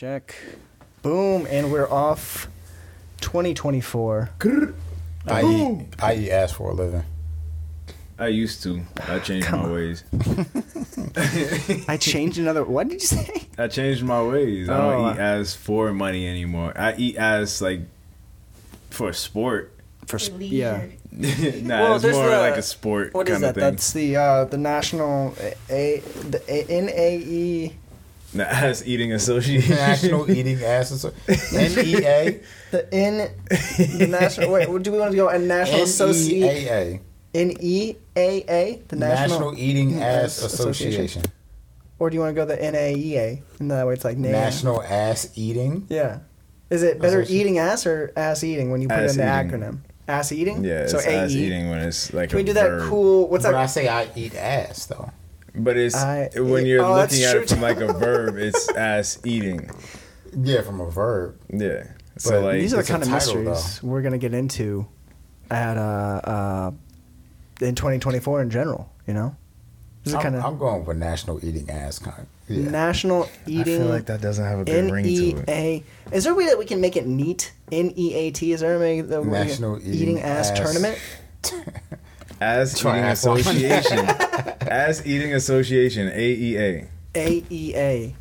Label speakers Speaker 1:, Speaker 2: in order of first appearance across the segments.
Speaker 1: check. Boom, and we're off. 2024.
Speaker 2: I eat, I eat ass for a living.
Speaker 3: I used to. I changed
Speaker 1: Come
Speaker 3: my
Speaker 1: on.
Speaker 3: ways.
Speaker 1: I changed another. What did you say?
Speaker 3: I changed my ways. I
Speaker 1: Oh,
Speaker 3: don't eat ass for money anymore. I eat ass like for sport.
Speaker 1: For sp-
Speaker 4: Leisure.
Speaker 1: yeah.
Speaker 3: nah,
Speaker 1: Well,
Speaker 3: it's
Speaker 1: there's
Speaker 3: more
Speaker 1: the-
Speaker 3: like a sport
Speaker 1: What is
Speaker 3: kind
Speaker 1: that?
Speaker 3: of thing.
Speaker 1: That's the uh, the national a, the a, NAE
Speaker 3: The ass eating association.
Speaker 2: National Eating Ass Association. NEA.
Speaker 1: the N the national wait do we want to go a national association
Speaker 2: NEAA.
Speaker 1: NEAA the national,
Speaker 2: National Eating
Speaker 1: Ass
Speaker 2: Ass
Speaker 1: Association.
Speaker 2: Association.
Speaker 1: or do you want to go the NAEA and that way it's like NAEA.
Speaker 2: National Ass Eating.
Speaker 1: Yeah. Is it better eating ass or ass eating when you put
Speaker 3: Ass
Speaker 1: it in the
Speaker 3: eating.
Speaker 1: acronym? Ass eating?
Speaker 3: Yeah, it's
Speaker 1: so
Speaker 3: ass eating when it's like
Speaker 1: Can
Speaker 3: a
Speaker 1: we do that
Speaker 3: verb.
Speaker 1: cool? What's
Speaker 2: But
Speaker 1: that?
Speaker 2: I say I eat ass though.
Speaker 3: But it's
Speaker 1: I-
Speaker 3: when you're
Speaker 1: oh,
Speaker 3: looking at it from like a verb, it's ass eating.
Speaker 2: Yeah, from a verb.
Speaker 3: Yeah. So
Speaker 2: But
Speaker 3: like
Speaker 1: These are the kind of
Speaker 2: title,
Speaker 1: mysteries we're gonna get into at uh, uh in 2024 in general. You know, this
Speaker 2: I'm,
Speaker 1: kind of
Speaker 2: I'm going for National Eating Ass kind. Yeah.
Speaker 1: national
Speaker 3: I feel like that doesn't have a good
Speaker 1: N
Speaker 3: ring to
Speaker 1: E
Speaker 3: it.
Speaker 1: A. Is there a way that we can make it neat? N E A T. Is there a way that we can-
Speaker 2: National
Speaker 1: eating,
Speaker 2: Eating
Speaker 1: ass,
Speaker 2: Ass.
Speaker 1: tournament?
Speaker 3: Ass
Speaker 2: Try
Speaker 3: eating association. As eating association. E AEA.
Speaker 1: A E A.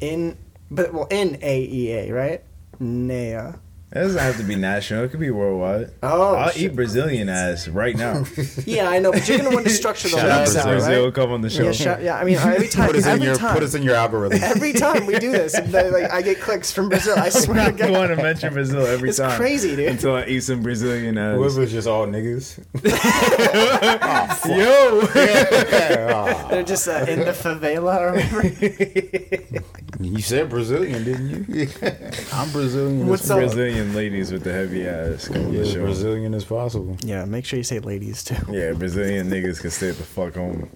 Speaker 1: In but well N A E A right? NEA.
Speaker 3: It doesn't have to be national. It could be worldwide.
Speaker 1: Oh,
Speaker 3: I'll
Speaker 1: shit.
Speaker 3: eat Brazilian ass right now.
Speaker 1: Yeah, I know, but you're gonna want to structure the
Speaker 2: Shout out
Speaker 1: links out,
Speaker 2: Brazil.
Speaker 3: Brazil
Speaker 1: right?
Speaker 3: come on the show.
Speaker 1: Yeah, shout, yeah. I mean, every time,
Speaker 2: Put us in
Speaker 1: every
Speaker 2: your
Speaker 1: time,
Speaker 2: put us in your algorithm.
Speaker 1: every time we do this, they, like, I get clicks from Brazil. I swear to
Speaker 3: I
Speaker 1: God,
Speaker 3: want to mention Brazil every
Speaker 1: it's
Speaker 3: time.
Speaker 1: It's crazy, dude.
Speaker 3: Until I eat some Brazilian
Speaker 2: What if
Speaker 3: ass.
Speaker 2: it's just all niggas?
Speaker 3: Yo!
Speaker 1: They're just uh, in the favela or whatever.
Speaker 2: You said Brazilian, didn't you? I'm Brazilian.
Speaker 1: What's up?
Speaker 3: Brazilian ladies with the heavy ass come
Speaker 2: yeah, as
Speaker 3: show.
Speaker 2: Brazilian as possible.
Speaker 1: Yeah, make sure you say ladies too.
Speaker 3: Yeah, Brazilian niggas can stay the fuck home.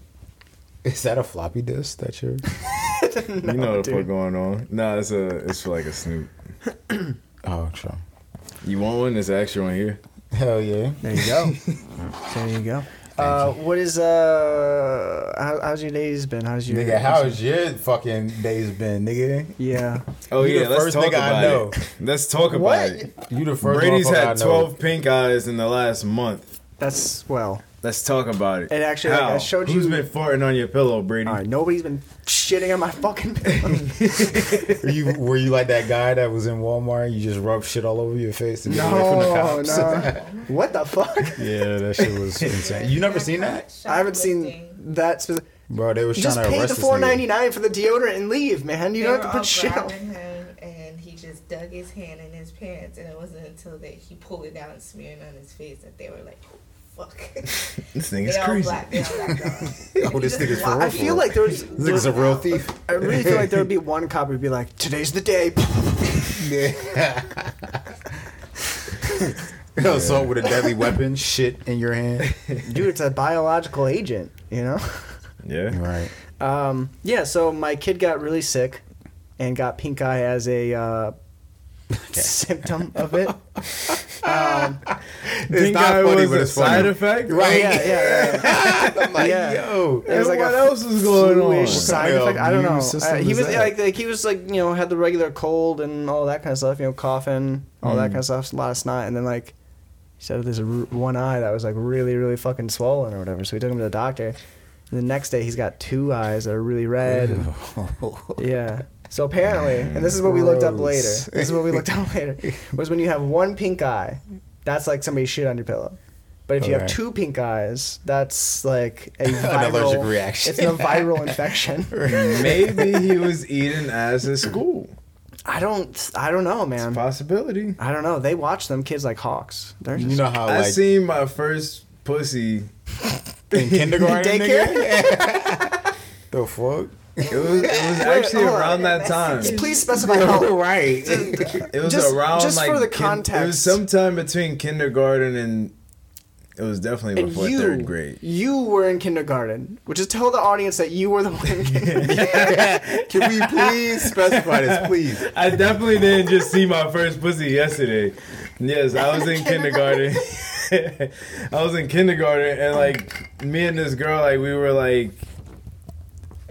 Speaker 2: Is that a floppy disk that you're?
Speaker 3: you know what the fuck going on. Nah, it's a it's for like a snoop.
Speaker 2: Oh, sure.
Speaker 3: You want one? There's an extra one here.
Speaker 2: Hell yeah.
Speaker 1: There you go. there you go. Uh, what is uh? How, how's your days been? How's your
Speaker 2: Nigga, how's your fucking days been, nigga?
Speaker 1: Yeah.
Speaker 3: Oh
Speaker 2: You
Speaker 3: yeah,
Speaker 2: the
Speaker 3: let's
Speaker 2: first
Speaker 3: talk
Speaker 2: nigga I
Speaker 3: about
Speaker 2: know.
Speaker 3: it. Let's talk about
Speaker 1: What?
Speaker 3: it.
Speaker 2: You the first
Speaker 3: Brady's had 12 pink eyes in the last month.
Speaker 1: That's well.
Speaker 3: Let's talk about it.
Speaker 1: And actually, like,
Speaker 3: How?
Speaker 1: I showed
Speaker 3: Who's
Speaker 1: you-
Speaker 3: been farting on your pillow, Brady?
Speaker 1: All right. Nobody's been shitting on my fucking pillow.
Speaker 2: Were you were you like that guy that was in Walmart? You just rub shit all over your face to get away from the
Speaker 1: no,
Speaker 2: cops.
Speaker 1: no. What the fuck?
Speaker 2: yeah, that shit was insane. You never seen that,
Speaker 1: I haven't seen that. Specific.
Speaker 2: bro? They was
Speaker 1: Just
Speaker 2: trying to
Speaker 1: pay
Speaker 2: arrest
Speaker 1: the
Speaker 2: this
Speaker 1: four
Speaker 2: nigga.
Speaker 1: ninety nine for the deodorant and leave, man. You
Speaker 4: They
Speaker 1: don't have to
Speaker 4: all
Speaker 1: put shit on.
Speaker 4: him, and he just dug his hand in his pants, and it wasn't until that he pulled it down and smeared it on his face that they were like, "Fuck."
Speaker 3: This thing is crazy.
Speaker 4: black. Black.
Speaker 2: Oh, this nigga's for real.
Speaker 1: I feel like there's. was.
Speaker 2: This nigga's a real thief.
Speaker 1: I really feel like there would be one cop who'd be like, "Today's the day." Yeah.
Speaker 2: You know, Assault with a deadly weapon, shit in your hand.
Speaker 1: Dude, it's a biological agent, you know.
Speaker 3: Yeah.
Speaker 2: Right.
Speaker 1: Um, yeah, so my kid got really sick and got pink eye as a uh, symptom of it. Um,
Speaker 2: It's
Speaker 3: Pink
Speaker 2: not funny,
Speaker 3: was
Speaker 2: but
Speaker 3: a
Speaker 2: it's
Speaker 3: side effect?
Speaker 1: right? Yeah, yeah, yeah.
Speaker 2: I'm like,
Speaker 1: Yeah.
Speaker 2: yo.
Speaker 1: It was like
Speaker 3: what else was going on?
Speaker 1: Side
Speaker 2: kind of
Speaker 1: effect. I don't know. Uh, he was
Speaker 2: that?
Speaker 1: like, like he was like you know had the regular cold and all that kind of stuff. You know, coughing, all that
Speaker 2: Mm.
Speaker 1: kind of stuff. A lot of snot, and then like he said there's one eye that was like really really fucking swollen or whatever. So we took him to the doctor. And the next day he's got two eyes that are really red. and- yeah. So apparently, and this is what we looked up later. This is what we looked up later. Was when you have one pink eye, that's like somebody shit on your pillow. But if you have
Speaker 2: Okay.
Speaker 1: two pink eyes, that's like a
Speaker 2: An
Speaker 1: viral
Speaker 2: allergic reaction.
Speaker 1: It's a viral infection.
Speaker 3: Maybe he was eating ass at school.
Speaker 1: I don't. I don't know,
Speaker 3: It's a
Speaker 1: man.
Speaker 3: possibility.
Speaker 1: I don't know. They watch them kids like hawks. They're just,
Speaker 2: You know how
Speaker 3: I
Speaker 2: like
Speaker 3: seen my first pussy.
Speaker 2: in kindergarten,
Speaker 1: Daycare?
Speaker 2: nigga? the fuck?
Speaker 3: It was, it was actually
Speaker 1: hold on.
Speaker 3: around that time.
Speaker 1: Please specify how.
Speaker 2: right.
Speaker 3: It was
Speaker 1: Just-
Speaker 3: around
Speaker 1: just
Speaker 3: like
Speaker 1: for the
Speaker 3: kin- It was sometime between kindergarten and it was definitely
Speaker 1: And
Speaker 3: before
Speaker 1: you,
Speaker 3: third grade.
Speaker 1: you were in kindergarten, which is tell the audience that you were the one in kindergarten.
Speaker 2: Can we please specify this, please?
Speaker 3: I definitely didn't just see my first pussy yesterday. Yes, I was in kindergarten. I was in kindergarten and like me and this girl like we were like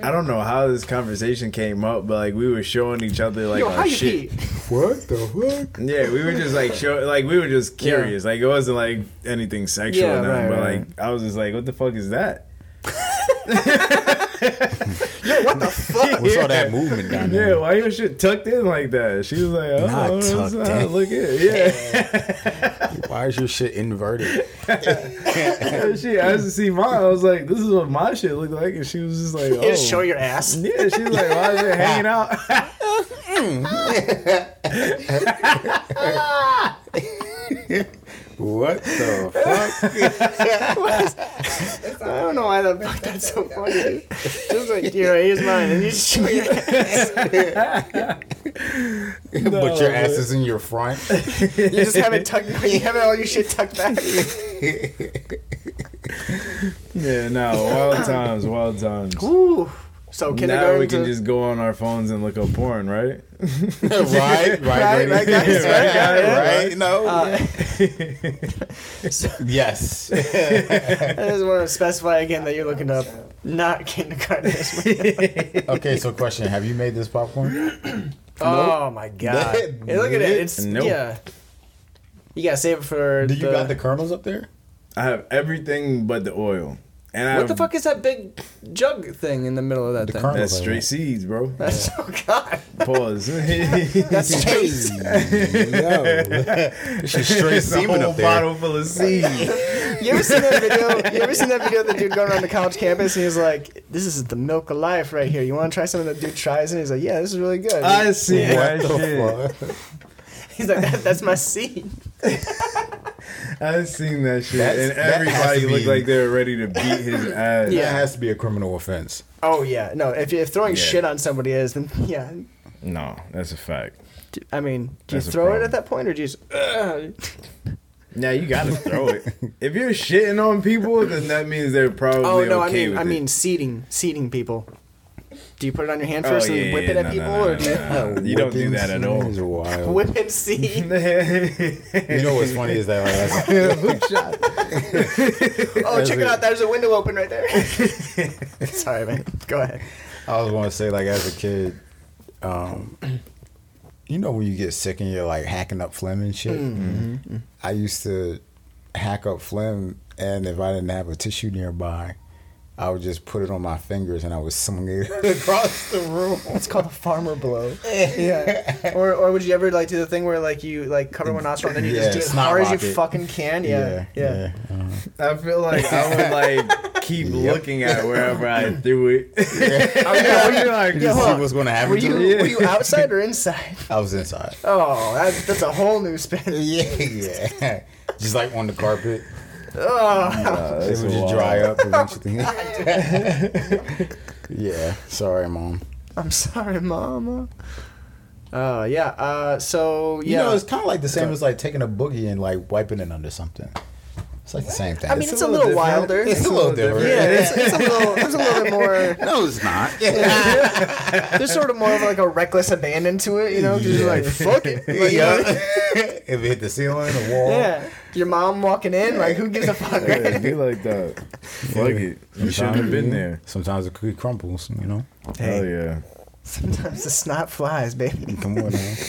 Speaker 3: I don't know how this conversation came up, but like we were showing each other like
Speaker 1: Yo,
Speaker 3: our
Speaker 1: how
Speaker 3: shit.
Speaker 2: What the fuck?
Speaker 3: Yeah, we were just like show, like we were just curious. Like it wasn't like anything sexual,
Speaker 1: Yeah,
Speaker 3: or nothing,
Speaker 1: right,
Speaker 3: but
Speaker 1: right.
Speaker 3: like I was just like, what the fuck is that?
Speaker 1: Yo, what the fuck?
Speaker 2: What's all that movement down there?
Speaker 3: Yeah,
Speaker 2: there?
Speaker 3: why your shit tucked in like that? She was like, oh,
Speaker 2: Not tucked
Speaker 3: how
Speaker 2: in.
Speaker 3: look at it. Yeah.
Speaker 2: Why is your shit inverted?
Speaker 3: And she asked to see mine. I was like, this is what my shit looked like. And she was just like, oh.
Speaker 1: You just oh. show your ass.
Speaker 3: Yeah, she was like, why is it hanging out? Mm.
Speaker 2: What the fuck?
Speaker 1: I don't know why the fuck that's so funny. Just like, here, here's mine, and you just show your ass.
Speaker 2: but your ass is in your front.
Speaker 1: You just have it tucked. You have all your shit tucked back.
Speaker 3: yeah, no, wild times, wild times.
Speaker 1: Ooh. So
Speaker 3: Now
Speaker 1: kindergarten.
Speaker 3: we can
Speaker 1: to-
Speaker 3: just go on our phones and look up porn, right?
Speaker 2: right, right,
Speaker 1: Right, right, guys,
Speaker 2: right,
Speaker 1: right, yeah.
Speaker 2: right. No,
Speaker 1: Uh,
Speaker 2: yes.
Speaker 1: I just want to specify again that you're looking up not kindergarten.
Speaker 2: okay, so question: Have you made this popcorn?
Speaker 1: oh my god! Hey, look at it. It's
Speaker 3: Nope.
Speaker 1: yeah. You gotta save it for.
Speaker 2: Do you
Speaker 1: the,
Speaker 2: got the kernels up there?
Speaker 3: I have everything but the oil. And I
Speaker 1: What the fuck is that big jug thing in the middle of that thing?
Speaker 2: kernel.
Speaker 3: That's straight seeds, bro.
Speaker 1: That's oh god.
Speaker 3: Pause.
Speaker 1: That's
Speaker 2: Hey,
Speaker 1: straight.
Speaker 2: yo, it's just straight
Speaker 3: It's a
Speaker 2: semen
Speaker 3: whole
Speaker 2: up there.
Speaker 3: bottle full of seeds.
Speaker 1: You ever seen that video? You ever seen that video of the dude going around the college campus and he's like, "This is the milk of life right here. You want to try something?" The dude tries it. and He's like, "Yeah, this is really good."
Speaker 3: I see
Speaker 2: What the fuck?
Speaker 1: He's like, that, "That's my seed."
Speaker 3: I've seen that shit,
Speaker 2: That's-
Speaker 3: and
Speaker 2: that has
Speaker 3: everybody
Speaker 2: to
Speaker 3: looked
Speaker 2: be-
Speaker 3: like they were ready to beat his ass.
Speaker 1: Yeah.
Speaker 2: That has to be a criminal offense.
Speaker 1: Oh yeah, no. If, if throwing
Speaker 3: Yeah.
Speaker 1: shit on somebody is, then yeah.
Speaker 3: No, that's a fact.
Speaker 1: D- I mean, do you
Speaker 3: That's a
Speaker 1: throw it
Speaker 3: problem.
Speaker 1: at that point or do you just? Ugh?
Speaker 3: Now you gotta throw it. If you're shitting on people, then that means they're probably
Speaker 1: Oh no,
Speaker 3: okay
Speaker 1: I mean,
Speaker 3: with
Speaker 1: I
Speaker 3: it.
Speaker 1: mean, seating, seating people. Do you put it on your hand
Speaker 3: Oh,
Speaker 1: first
Speaker 3: yeah,
Speaker 1: and whip
Speaker 3: yeah,
Speaker 1: it at
Speaker 3: no, no,
Speaker 1: people,
Speaker 3: no,
Speaker 1: or
Speaker 3: no,
Speaker 1: do you
Speaker 3: no, no. You don't do that at all.
Speaker 2: Is wild.
Speaker 1: whip and see?
Speaker 2: You know what's funny is that like,
Speaker 3: Hook shot.
Speaker 1: Oh, check it
Speaker 2: it.
Speaker 1: out. There's a window open right there. Sorry, man. Go ahead.
Speaker 2: I was going to say like as a kid, um, you know when you get sick and you're like hacking up phlegm and shit.
Speaker 1: Mm-hmm.
Speaker 2: I used to hack up phlegm, and if I didn't have a tissue nearby, I would just put it on my fingers and I would swing it across the room.
Speaker 1: It's called a farmer blow. yeah. Or or would you ever like do the thing where like you like cover one nostril and then you
Speaker 2: Yeah,
Speaker 1: just do it as
Speaker 2: snot
Speaker 1: hard as you fucking can? Yeah. Yeah.
Speaker 2: uh-huh.
Speaker 3: I feel like I would like keep
Speaker 2: Yep.
Speaker 3: looking at wherever I threw it.
Speaker 1: Oh, yeah, were you-
Speaker 3: like,
Speaker 2: You
Speaker 1: Yeah,
Speaker 2: see what's going to happen
Speaker 1: Were
Speaker 2: to
Speaker 1: you
Speaker 2: you?
Speaker 1: were you outside or inside?
Speaker 2: I was inside.
Speaker 1: Oh, that, that's a whole new spin.
Speaker 2: Yeah, yeah. Just like on the carpet.
Speaker 1: Oh,
Speaker 2: it would just dry up eventually. yeah. Sorry, mom.
Speaker 1: I'm sorry, mama. Uh, yeah. Uh, so yeah.
Speaker 2: You know, it's kind of like the same as like taking a boogie and like wiping it under something. It's like the same thing.
Speaker 1: I mean,
Speaker 3: It's
Speaker 1: it's,
Speaker 3: a
Speaker 1: a
Speaker 3: little
Speaker 1: little, wilder.
Speaker 2: it's a little different.
Speaker 1: yeah, it's, it's a little, it's a little bit more.
Speaker 2: No, it's not.
Speaker 1: There's sort of more of like a reckless abandon to it, you know? 'cause you're like, fuck it. Like,
Speaker 2: yeah. if it hit the ceiling, the wall.
Speaker 1: yeah. Your mom walking in, like, who gives a fuck?
Speaker 3: Yeah, it'd be like that. Fuck it. You shouldn't have been there.
Speaker 2: Sometimes the cookie crumbles, you know.
Speaker 3: Hell yeah.
Speaker 1: Sometimes the snot flies, baby.
Speaker 2: Come on, man.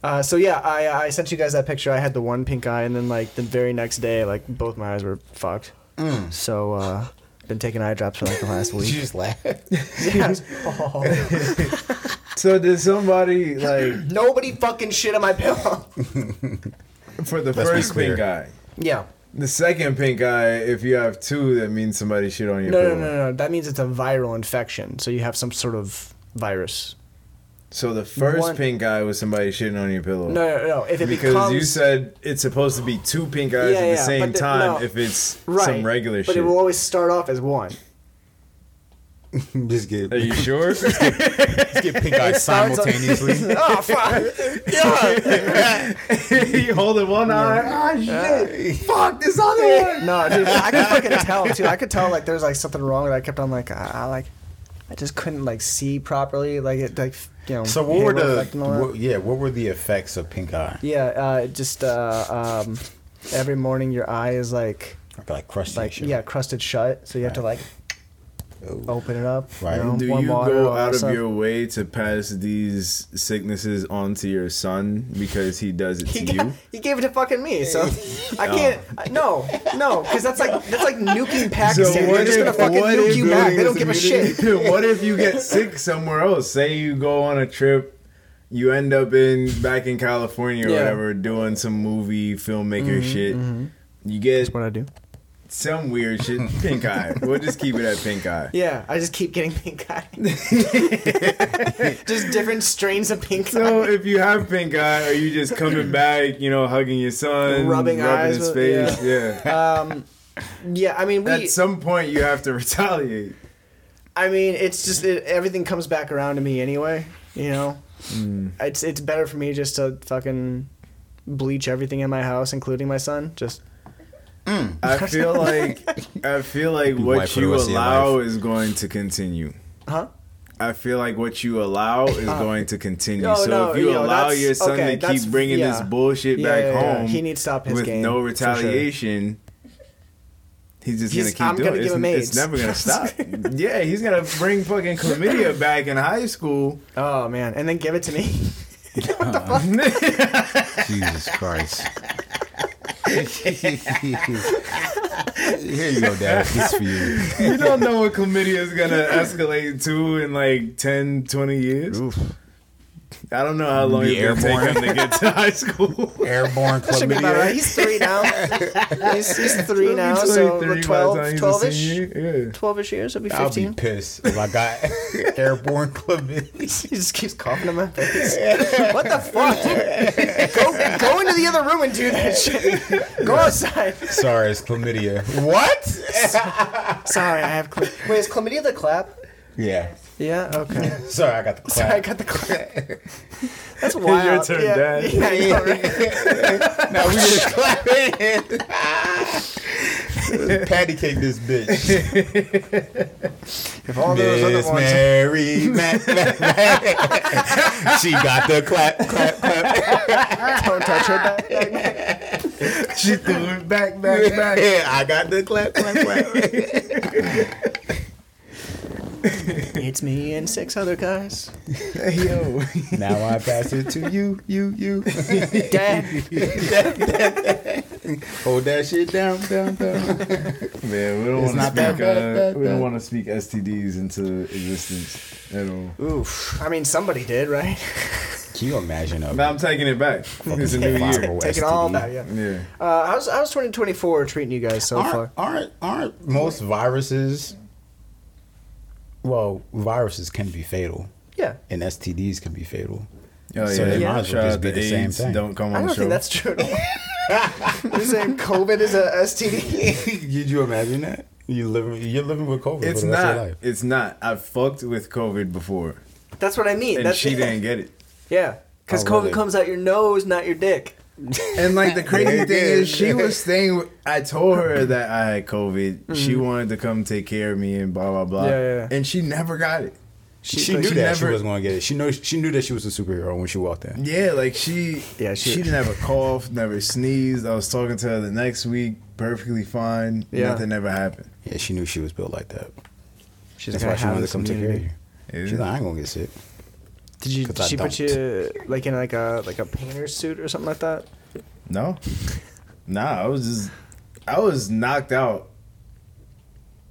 Speaker 1: Uh, so yeah, I I sent you guys that picture. I had the one pink eye, and then like the very next day, like both my eyes were fucked.
Speaker 2: Mm.
Speaker 1: So uh, been taking eye drops for like the last
Speaker 2: Did you
Speaker 1: week.
Speaker 2: just laugh?
Speaker 1: Yes. Oh.
Speaker 3: So did somebody like
Speaker 1: Nobody fucking shit on my pillow.
Speaker 3: For the
Speaker 2: Let's be
Speaker 3: first
Speaker 2: clear.
Speaker 3: pink eye?
Speaker 1: yeah.
Speaker 3: The second pink eye, if you have two, that means somebody shit on your pillow.
Speaker 1: No, no,
Speaker 3: pillow.
Speaker 1: no, no. That means it's a viral infection. So you have some sort of virus.
Speaker 3: So the first
Speaker 1: One-
Speaker 3: pink eye was somebody shitting on your pillow.
Speaker 1: No, no, no. If it
Speaker 3: because
Speaker 1: becomes
Speaker 3: you said it's supposed to be two pink eyes
Speaker 1: Yeah,
Speaker 3: at the
Speaker 1: yeah,
Speaker 3: same
Speaker 1: but the-
Speaker 3: time
Speaker 1: no.
Speaker 3: if it's
Speaker 1: right,
Speaker 3: some regular shit.
Speaker 1: but
Speaker 3: shit.
Speaker 1: it will always start off as one.
Speaker 2: just get
Speaker 3: Are you sure?
Speaker 2: just get pink eye
Speaker 1: starts on-
Speaker 2: simultaneously.
Speaker 1: oh fuck! Yeah.
Speaker 3: you holding one eye. Ah, shit. Fuck this other one.
Speaker 1: No, dude, I could fucking tell too. I could tell like there's like something wrong. And I kept on like I, I like I just couldn't like see properly. Like it like you know.
Speaker 2: So what were the
Speaker 1: effect and all that.
Speaker 2: what, yeah? What were the effects of pink eye?
Speaker 1: Yeah, uh, just uh, um, every morning your eye is like
Speaker 2: Like crusty
Speaker 1: like yeah crusted shut, so you have to like open it up.
Speaker 2: Right.
Speaker 1: You know,
Speaker 3: Do you go out of
Speaker 1: stuff.
Speaker 3: your way to pass these sicknesses on to your son because he does it
Speaker 1: He,
Speaker 3: to
Speaker 1: got,
Speaker 3: you?
Speaker 1: he gave it to fucking me, so I oh. can't. I- No, no, because that's like that's like nuking Pakistan. They're just gonna fucking nuke you back. They don't give a shit.
Speaker 3: what if you get sick somewhere else? Say you go on a trip, you end up in back in California or
Speaker 1: Yeah.
Speaker 3: whatever, doing some movie filmmaker mm-hmm, shit. Mm-hmm. You get
Speaker 1: That's what I do.
Speaker 3: Some weird shit. Pink eye. We'll just keep it at pink eye.
Speaker 1: Yeah, I just keep getting pink eye. just different strains of pink
Speaker 3: So
Speaker 1: eye.
Speaker 3: if you have pink eye, are you just coming back, you know, hugging your son,
Speaker 1: Rubbing eyes
Speaker 3: his
Speaker 1: with-
Speaker 3: face? Yeah.
Speaker 1: Um, yeah, I mean, we.
Speaker 3: At some point, you have to retaliate.
Speaker 1: I mean, it's just it, everything comes back around to me anyway. You know, it's it's better for me just to fucking bleach everything in my house, including my son. Just
Speaker 3: I feel like I feel like what you
Speaker 2: rest of your
Speaker 3: allow is going to continue.
Speaker 1: huh?
Speaker 3: I feel like what you allow is uh, going to continue.
Speaker 1: No,
Speaker 3: so
Speaker 1: no,
Speaker 3: if you
Speaker 1: you know,
Speaker 3: allow your son
Speaker 1: okay,
Speaker 3: to keep bringing
Speaker 1: yeah.
Speaker 3: this bullshit
Speaker 1: Yeah,
Speaker 3: back
Speaker 1: yeah, yeah.
Speaker 3: home,
Speaker 1: He needs to stop his
Speaker 3: with
Speaker 1: game,
Speaker 3: no
Speaker 1: for sure.
Speaker 3: retaliation. He's just
Speaker 1: He's-
Speaker 3: gonna
Speaker 1: I'm
Speaker 3: keep
Speaker 1: gonna
Speaker 3: doing
Speaker 1: give
Speaker 3: it.
Speaker 1: him
Speaker 3: It's, it's never gonna stop. yeah, he's gonna bring fucking chlamydia back in high school.
Speaker 1: Oh man, and then give it to me.
Speaker 2: Uh, Jesus Christ. Here you go, Dad. This for you.
Speaker 3: you don't know what chlamydia is gonna escalate to in like 10, 20 years. I don't know how long
Speaker 2: Be
Speaker 3: it's gonna
Speaker 2: airborne.
Speaker 3: take him to get to high school.
Speaker 2: Airborne
Speaker 1: That should be about right.
Speaker 2: chlamydia.
Speaker 1: He's three now. He's, he's three now,
Speaker 3: He'll
Speaker 1: so
Speaker 3: 23 by the
Speaker 1: 12,
Speaker 3: time he's a
Speaker 1: 12 ish.
Speaker 3: senior. Yeah.
Speaker 1: 12 ish years, he'll be
Speaker 2: I'll be
Speaker 1: 15.
Speaker 2: pissed if I got airborne chlamydia.
Speaker 1: He just keeps coughing in my face. what the fuck? dude? Go, go into the other room and do that shit. Go outside.
Speaker 2: Sorry, it's chlamydia. What?
Speaker 1: Sorry, I have. Chlam- Wait, is chlamydia the clap?
Speaker 2: Yeah.
Speaker 1: Yeah. Okay.
Speaker 2: Sorry, I got the
Speaker 1: Sorry, I got the clap. That's wild.
Speaker 3: Your turn,
Speaker 1: yeah.
Speaker 3: Dad.
Speaker 1: Yeah, know, right?
Speaker 2: now we just clap in. Patty cake this bitch.
Speaker 1: If all those other
Speaker 2: Miss
Speaker 1: ones.
Speaker 2: Mary Mac, Mac, Mac. She got the clap, clap, clap.
Speaker 1: Don't touch her back.
Speaker 3: She threw it back, back, back.
Speaker 2: Yeah, I got the clap, clap, clap.
Speaker 1: It's me and six other guys.
Speaker 3: Yo.
Speaker 2: Now I pass it to you, you, you.
Speaker 1: Dad.
Speaker 2: Hold that shit down, down, down.
Speaker 3: Man, we don't want to speak.
Speaker 2: bad,
Speaker 3: Uh,
Speaker 2: bad,
Speaker 3: we don't want to speak STDs into existence at all.
Speaker 1: Oof. I mean, somebody did, right?
Speaker 2: Can you imagine a
Speaker 3: But I'm taking it back. It's a new year.
Speaker 2: viral
Speaker 1: Take it all
Speaker 2: STD?
Speaker 1: back. Yeah.
Speaker 3: Yeah.
Speaker 1: Uh, how's how's 2024 treating you guys so
Speaker 2: Aren't,
Speaker 1: far?
Speaker 2: aren't aren't most viruses? Well, viruses can be fatal,
Speaker 1: Yeah.
Speaker 2: and STDs can be fatal.
Speaker 3: Oh
Speaker 2: So
Speaker 3: yeah.
Speaker 2: they
Speaker 1: might
Speaker 2: as well
Speaker 3: Shout
Speaker 2: just be
Speaker 3: to
Speaker 2: the same thing.
Speaker 3: Don't come on
Speaker 1: I
Speaker 3: on
Speaker 1: don't
Speaker 3: the show.
Speaker 1: think that's true at all. You're saying COVID is a STD?
Speaker 2: Did you imagine that? You living, you're living with COVID
Speaker 3: it's
Speaker 2: for the rest of your
Speaker 3: not.
Speaker 2: life.
Speaker 3: It's not. I fucked with COVID before,
Speaker 1: That's what I mean.
Speaker 3: and
Speaker 1: That's,
Speaker 3: she didn't get it.
Speaker 1: Yeah. Because
Speaker 2: Oh,
Speaker 1: COVID
Speaker 2: really?
Speaker 1: comes out your nose, not your dick.
Speaker 3: And like the crazy thing is, she was staying. With, I told her that I had COVID. She wanted to come take care of me and blah blah blah.
Speaker 1: Mm-hmm. Yeah, yeah, yeah.
Speaker 3: And she never got it.
Speaker 2: She,
Speaker 1: She-
Speaker 2: knew
Speaker 3: she
Speaker 2: that she
Speaker 3: never-
Speaker 2: was going to get it. She know she knew that she was a superhero when she walked in.
Speaker 3: Yeah, like she.
Speaker 1: Yeah, she-
Speaker 3: she, didn't have a cough, never sneezed. I was talking to her the next week, perfectly fine.
Speaker 1: Yeah.
Speaker 3: Nothing ever happened.
Speaker 2: Yeah, she knew she was built like that.
Speaker 1: She's
Speaker 2: That's why she wanted to come take care of
Speaker 1: immunity.
Speaker 2: you. She's like, I ain't gonna get sick.
Speaker 1: Did you?
Speaker 2: 'Cause
Speaker 1: Did
Speaker 2: I
Speaker 1: she put
Speaker 2: don't.
Speaker 1: you like in like a like a painter's suit or something like that?
Speaker 3: No, nah. I was just, I was knocked out.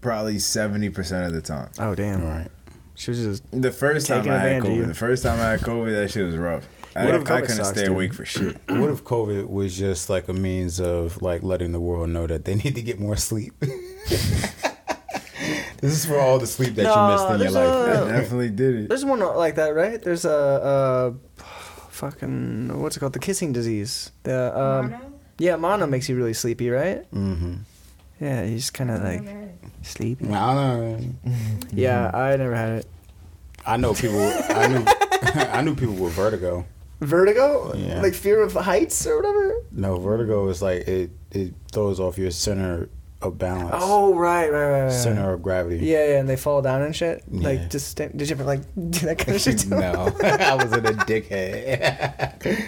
Speaker 3: Probably seventy percent of the time.
Speaker 1: Oh damn!
Speaker 2: All right.
Speaker 1: She was just
Speaker 3: The first time
Speaker 1: Taking
Speaker 3: I had
Speaker 1: advantage of you.
Speaker 3: COVID, the first time I had COVID, that shit was rough. I,
Speaker 1: What
Speaker 3: I
Speaker 1: if COVID
Speaker 3: couldn't
Speaker 1: sucks,
Speaker 3: stay
Speaker 1: dude?
Speaker 3: awake for shit.
Speaker 2: What if COVID was just like a means of like letting the world know that they need to get more sleep? this is for all the sleep that
Speaker 1: No,
Speaker 2: you missed in your life.
Speaker 1: a-
Speaker 3: I definitely did it.
Speaker 1: There's one like that, right? There's a, a fucking what's it called? The kissing disease. The um,
Speaker 4: Mono?
Speaker 1: yeah, mono makes you really sleepy, right?
Speaker 2: mm-hmm.
Speaker 1: Yeah, you just kind of like sleepy.
Speaker 2: I don't.
Speaker 1: Yeah, I never had it.
Speaker 2: I know people. I knew. I knew people with vertigo.
Speaker 1: Vertigo,
Speaker 2: Yeah.
Speaker 1: like fear of heights or whatever.
Speaker 2: No, vertigo is like it. It throws off your center of balance.
Speaker 1: Oh right, right, right. right.
Speaker 2: Center of gravity.
Speaker 1: Yeah, yeah, and they fall down and shit.
Speaker 2: Yeah.
Speaker 1: Like just did you ever like do that kind of shit? Too?
Speaker 2: no, I was in a dickhead.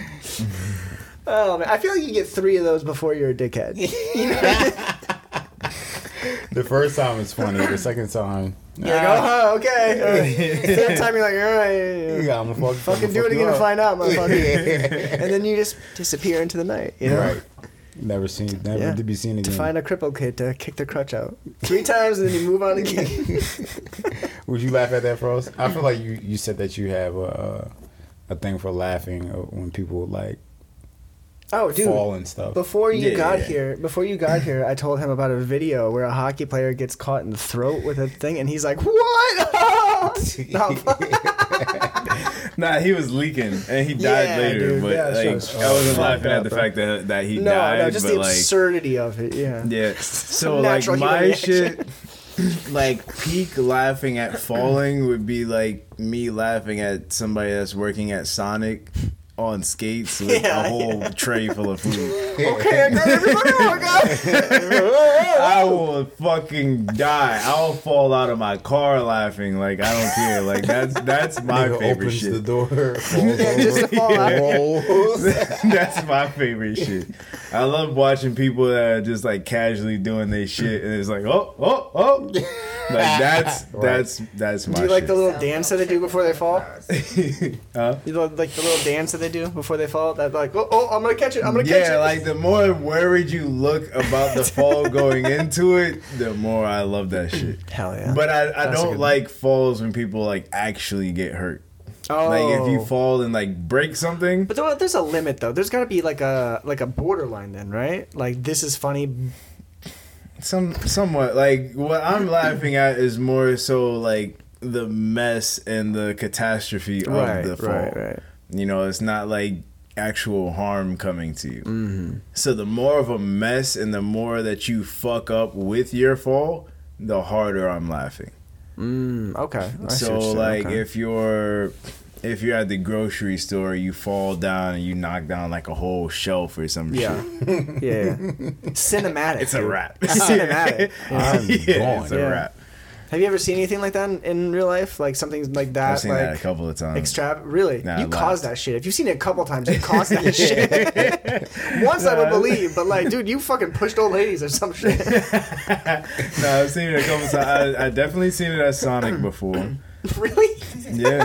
Speaker 1: Oh man, I feel like you get three of those before you're a dickhead.
Speaker 2: The first time it's funny. The second time,
Speaker 1: You're like, oh, okay. Uh, Third time, you're like, all right.
Speaker 2: yeah, I'm gonna fuck,
Speaker 1: Fucking do it again and find out, motherfucker. and then you just disappear into the night, you know?
Speaker 2: Right. Never seen, never
Speaker 1: Yeah.
Speaker 2: to be seen
Speaker 1: To
Speaker 2: again.
Speaker 1: find a crippled kid to kick the crutch out. Three times and then you move on again.
Speaker 2: Would you laugh at that, Frost? I feel like you, you said that you have a, a thing for laughing uh, when people like
Speaker 1: Oh, dude.
Speaker 2: fall and stuff.
Speaker 1: Before you
Speaker 3: Yeah,
Speaker 1: got
Speaker 3: yeah.
Speaker 1: here, before you got here, I told him about a video where a hockey player gets caught in the throat with a thing, and he's like, "What?"
Speaker 3: Nah, he was leaking and he died
Speaker 1: Yeah,
Speaker 3: later.
Speaker 1: dude,
Speaker 3: but like, I wasn't laughing at the fact that that he
Speaker 1: no,
Speaker 3: died.
Speaker 1: no, just
Speaker 3: but
Speaker 1: the
Speaker 3: like,
Speaker 1: absurdity of it. Yeah.
Speaker 3: yeah. So like my
Speaker 1: reaction.
Speaker 3: shit, like peak laughing at falling would be like me laughing at somebody that's working at Sonic on skates with
Speaker 1: Yeah,
Speaker 3: a whole tray full of food.
Speaker 1: Okay, I got everybody. Oh my god.
Speaker 3: I will fucking die. I'll fall out of my car laughing. Like I don't care. Like that's that's my
Speaker 2: Nigga
Speaker 3: favorite
Speaker 2: opens
Speaker 3: shit.
Speaker 2: the door, falls
Speaker 1: Yeah, just fall out.
Speaker 3: That's my favorite shit. I love watching people that are just like casually doing their shit, and it's like, oh, oh, oh. Like that's that's that's my.
Speaker 1: Do you like
Speaker 3: shit.
Speaker 1: the little dance that they do before they fall?
Speaker 3: Huh?
Speaker 1: You know, like the little dance that they do before they fall. That like, oh, oh, I'm gonna catch it. I'm gonna catch it!
Speaker 3: Yeah, like the more worried you look about the fall going into it, the more I love that shit.
Speaker 1: Hell yeah.
Speaker 3: But I, I don't like falls when people like actually get hurt.
Speaker 1: oh.
Speaker 3: Like if you oh. fall and like break something,
Speaker 1: But there's a limit though. There's got to be like a like a borderline then, right? Like this is funny.
Speaker 3: Some somewhat like what I'm laughing at is more so like the mess and the catastrophe of
Speaker 1: Right,
Speaker 3: the fall.
Speaker 1: right, right.
Speaker 3: You know, it's not like actual harm coming to you.
Speaker 1: Mm-hmm.
Speaker 3: So the more of a mess and the more that you fuck up with your fall, the harder I'm laughing.
Speaker 1: Mm, okay. I
Speaker 3: so
Speaker 1: what you're saying,
Speaker 3: like
Speaker 1: okay.
Speaker 3: if you're if you're at the grocery store, you fall down and you knock down like a whole shelf or some
Speaker 1: yeah,
Speaker 3: shit.
Speaker 1: yeah, yeah. cinematic.
Speaker 3: It's a
Speaker 1: dude.
Speaker 3: wrap.
Speaker 1: Cinematic.
Speaker 2: I'm
Speaker 3: yeah,
Speaker 2: gone.
Speaker 3: it's a
Speaker 1: Yeah.
Speaker 3: wrap.
Speaker 1: Have you ever seen anything like that in, in real life? Like something like that?
Speaker 3: I've seen
Speaker 1: like
Speaker 3: that a couple of times.
Speaker 1: extra. Really?
Speaker 3: Nah,
Speaker 1: you caused that shit. If you've seen it a couple times, you caused that shit. Once I would believe, but like, dude, you fucking pushed old ladies or some shit.
Speaker 3: no, I've seen it a couple times. I, I definitely seen it at Sonic before.
Speaker 1: really?
Speaker 3: Yeah.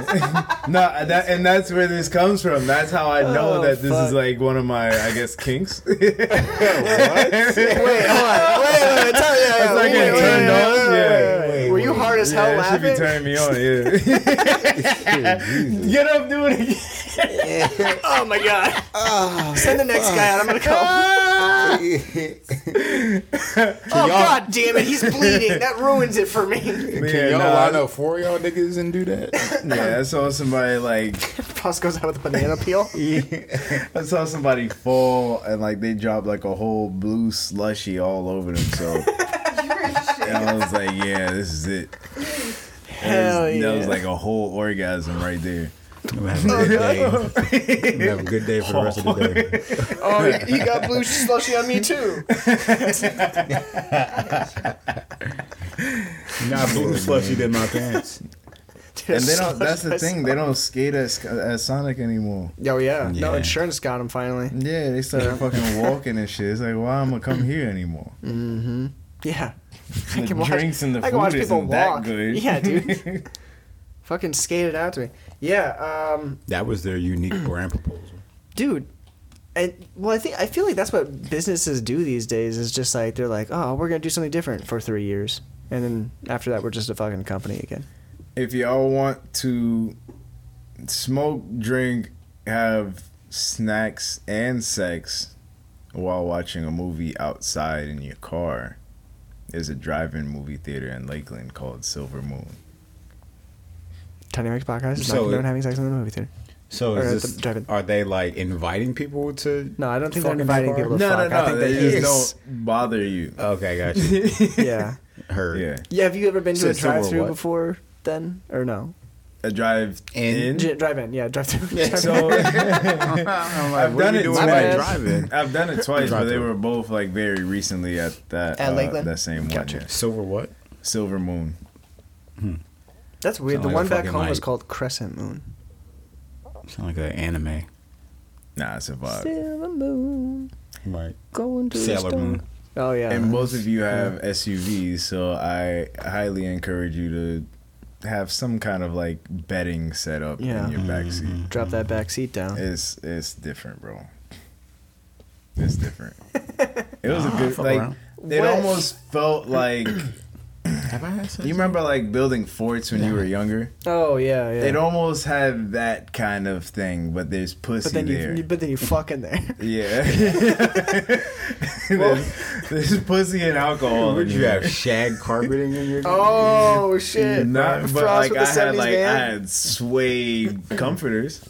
Speaker 3: no, that and that's where this comes from. That's how I know
Speaker 1: Oh,
Speaker 3: that this
Speaker 1: fuck.
Speaker 3: is like one of my, I guess, kinks.
Speaker 1: Wait, hold on. Wait, wait, wait. Tell, yeah, yeah.
Speaker 3: It's like
Speaker 1: wait,
Speaker 3: getting
Speaker 1: wait,
Speaker 3: turned
Speaker 1: wait,
Speaker 3: on?
Speaker 1: wait, wait,
Speaker 3: Yeah.
Speaker 1: wait, wait. Were you hard as hell
Speaker 3: yeah, that should be turning me on. Yeah. Get up, do it again.
Speaker 1: Oh my god. Ah, Send the next guy out. I'm gonna come. Oh god damn it, he's bleeding. That ruins it for me.
Speaker 2: Can
Speaker 3: Yeah,
Speaker 2: y'all
Speaker 3: nah,
Speaker 2: line up four of y'all niggas and do that?
Speaker 3: Yeah, I saw somebody like
Speaker 1: Puss goes out with a banana peel.
Speaker 3: I saw somebody fall and like they dropped like a whole blue slushy all over themselves. and I was like, yeah, this is it. That was-
Speaker 1: Hell
Speaker 3: That was like a whole orgasm right there.
Speaker 2: I'm having a good day. I'm a good day for the rest of the day.
Speaker 1: Oh, he, he got blue slushy on me too.
Speaker 2: Not blue slushy in my pants.
Speaker 3: And they don't. That's the thing. They don't skate at, at Sonic anymore.
Speaker 1: Oh yeah. No insurance got him finally.
Speaker 3: Yeah, they started fucking walking and shit. It's like, why am I going to come here anymore?
Speaker 1: Mm-hmm. Yeah. I
Speaker 3: The
Speaker 1: can watch,
Speaker 3: drinks and the
Speaker 1: I can watch
Speaker 3: food
Speaker 1: people
Speaker 3: isn't that
Speaker 1: walk.
Speaker 3: good.
Speaker 1: Yeah, dude. Fucking skate it out to me. Yeah, um,
Speaker 2: That was their unique brand proposal.
Speaker 1: dude. And well, I think I feel like that's what businesses do these days. Is just like they're like, oh, we're gonna do something different for three years, and then after that, we're just a fucking company again.
Speaker 3: if y'all want to smoke, drink, have snacks and sex while watching a movie outside in your car, there's a drive-in movie theater in Lakeland called Silver Moon.
Speaker 1: Tiny Mics podcast is
Speaker 2: So
Speaker 1: not having sex in the movie theater.
Speaker 2: So is this,
Speaker 1: drive-in.
Speaker 2: are they like inviting people to?
Speaker 1: No, I don't think they're inviting people to
Speaker 3: No,
Speaker 1: fuck.
Speaker 3: no,
Speaker 1: I
Speaker 3: no.
Speaker 1: think
Speaker 3: They
Speaker 1: they
Speaker 3: just don't bother you.
Speaker 2: Okay, got you.
Speaker 1: yeah.
Speaker 2: Heard.
Speaker 3: Yeah,
Speaker 1: Yeah. Have you ever been to
Speaker 2: So
Speaker 1: a drive-through before? Then or no?
Speaker 3: A drive-in.
Speaker 2: In?
Speaker 1: J- drive-in. Yeah, drive-through.
Speaker 3: So
Speaker 2: I'm like,
Speaker 3: I've done it
Speaker 1: twice.
Speaker 2: at driving?
Speaker 3: I've done it twice, but they were both like very recently at that
Speaker 1: At
Speaker 3: uh,
Speaker 1: Lakeland?
Speaker 3: that same
Speaker 1: Gotcha.
Speaker 3: one.
Speaker 2: Silver what?
Speaker 3: Silver Moon.
Speaker 1: That's weird.
Speaker 2: Sound
Speaker 1: the
Speaker 2: like
Speaker 1: one back
Speaker 2: fucking,
Speaker 1: home was called Crescent Moon.
Speaker 2: Sound like an anime.
Speaker 3: Nah, it's a vibe.
Speaker 1: Silver moon,
Speaker 2: Right.
Speaker 1: going to the
Speaker 2: Sailor
Speaker 1: store.
Speaker 2: Moon.
Speaker 1: Oh yeah.
Speaker 3: and most of you have SUVs, so I highly encourage you to have some kind of like bedding set up
Speaker 1: Yeah.
Speaker 3: in your back mm-hmm. seat.
Speaker 1: Drop that back seat down.
Speaker 3: It's it's different, bro. It's different. It was a good
Speaker 2: fuck
Speaker 3: like.
Speaker 2: around.
Speaker 3: It
Speaker 1: What?
Speaker 3: almost felt like
Speaker 2: Have I had sex?
Speaker 3: you remember like building forts when you were younger.
Speaker 1: Oh yeah, yeah.
Speaker 3: It almost had that kind of thing, but there's pussy
Speaker 1: but then
Speaker 3: there.
Speaker 1: you, but then you fucking there.
Speaker 3: yeah, there's, there's pussy and alcohol.
Speaker 2: Would you
Speaker 3: there.
Speaker 2: have shag carpeting in your?
Speaker 1: Oh shit!
Speaker 3: Not, but
Speaker 1: Frost
Speaker 3: like
Speaker 1: with
Speaker 3: I
Speaker 1: the
Speaker 3: had
Speaker 1: 70s
Speaker 3: like I had suede comforters.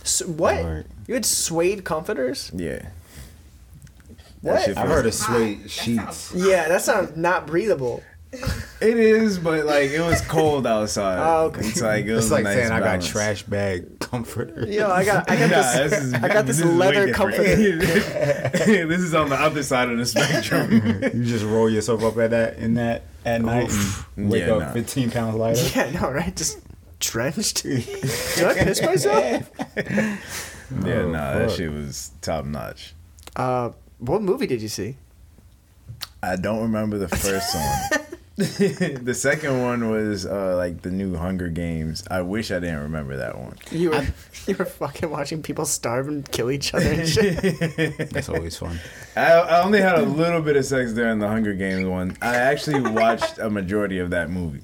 Speaker 1: S- what?
Speaker 2: Lord.
Speaker 1: You had suede comforters?
Speaker 3: Yeah.
Speaker 1: What?
Speaker 2: I've heard of suede sheets.
Speaker 1: Yeah, that sounds not breathable.
Speaker 3: It is, but like it was cold outside.
Speaker 1: Oh, okay.
Speaker 3: It's like it was
Speaker 2: It's like
Speaker 3: nice
Speaker 2: saying I got trash bag comforter.
Speaker 1: Yo, I got I got
Speaker 3: Nah,
Speaker 1: this,
Speaker 3: is-
Speaker 1: I got this
Speaker 3: is way
Speaker 1: leather
Speaker 3: different.
Speaker 1: comforter.
Speaker 3: this is on the other side of the spectrum.
Speaker 2: you just roll yourself up at that in that at night and wake
Speaker 3: Yeah,
Speaker 2: up
Speaker 3: nah.
Speaker 2: 15 pounds lighter.
Speaker 1: Yeah, no, right? Just drenched. Did I piss myself?
Speaker 3: yeah,
Speaker 2: Oh,
Speaker 3: nah, that shit was top notch.
Speaker 1: Uh, what movie did you see?
Speaker 3: I don't remember the first one. the second one was uh, like the new Hunger Games. I wish I didn't remember that one.
Speaker 1: You were you were fucking watching people starve and kill each other and shit.
Speaker 2: That's always fun.
Speaker 3: I, I only had a little bit of sex during the Hunger Games one. I actually watched a majority of that movie.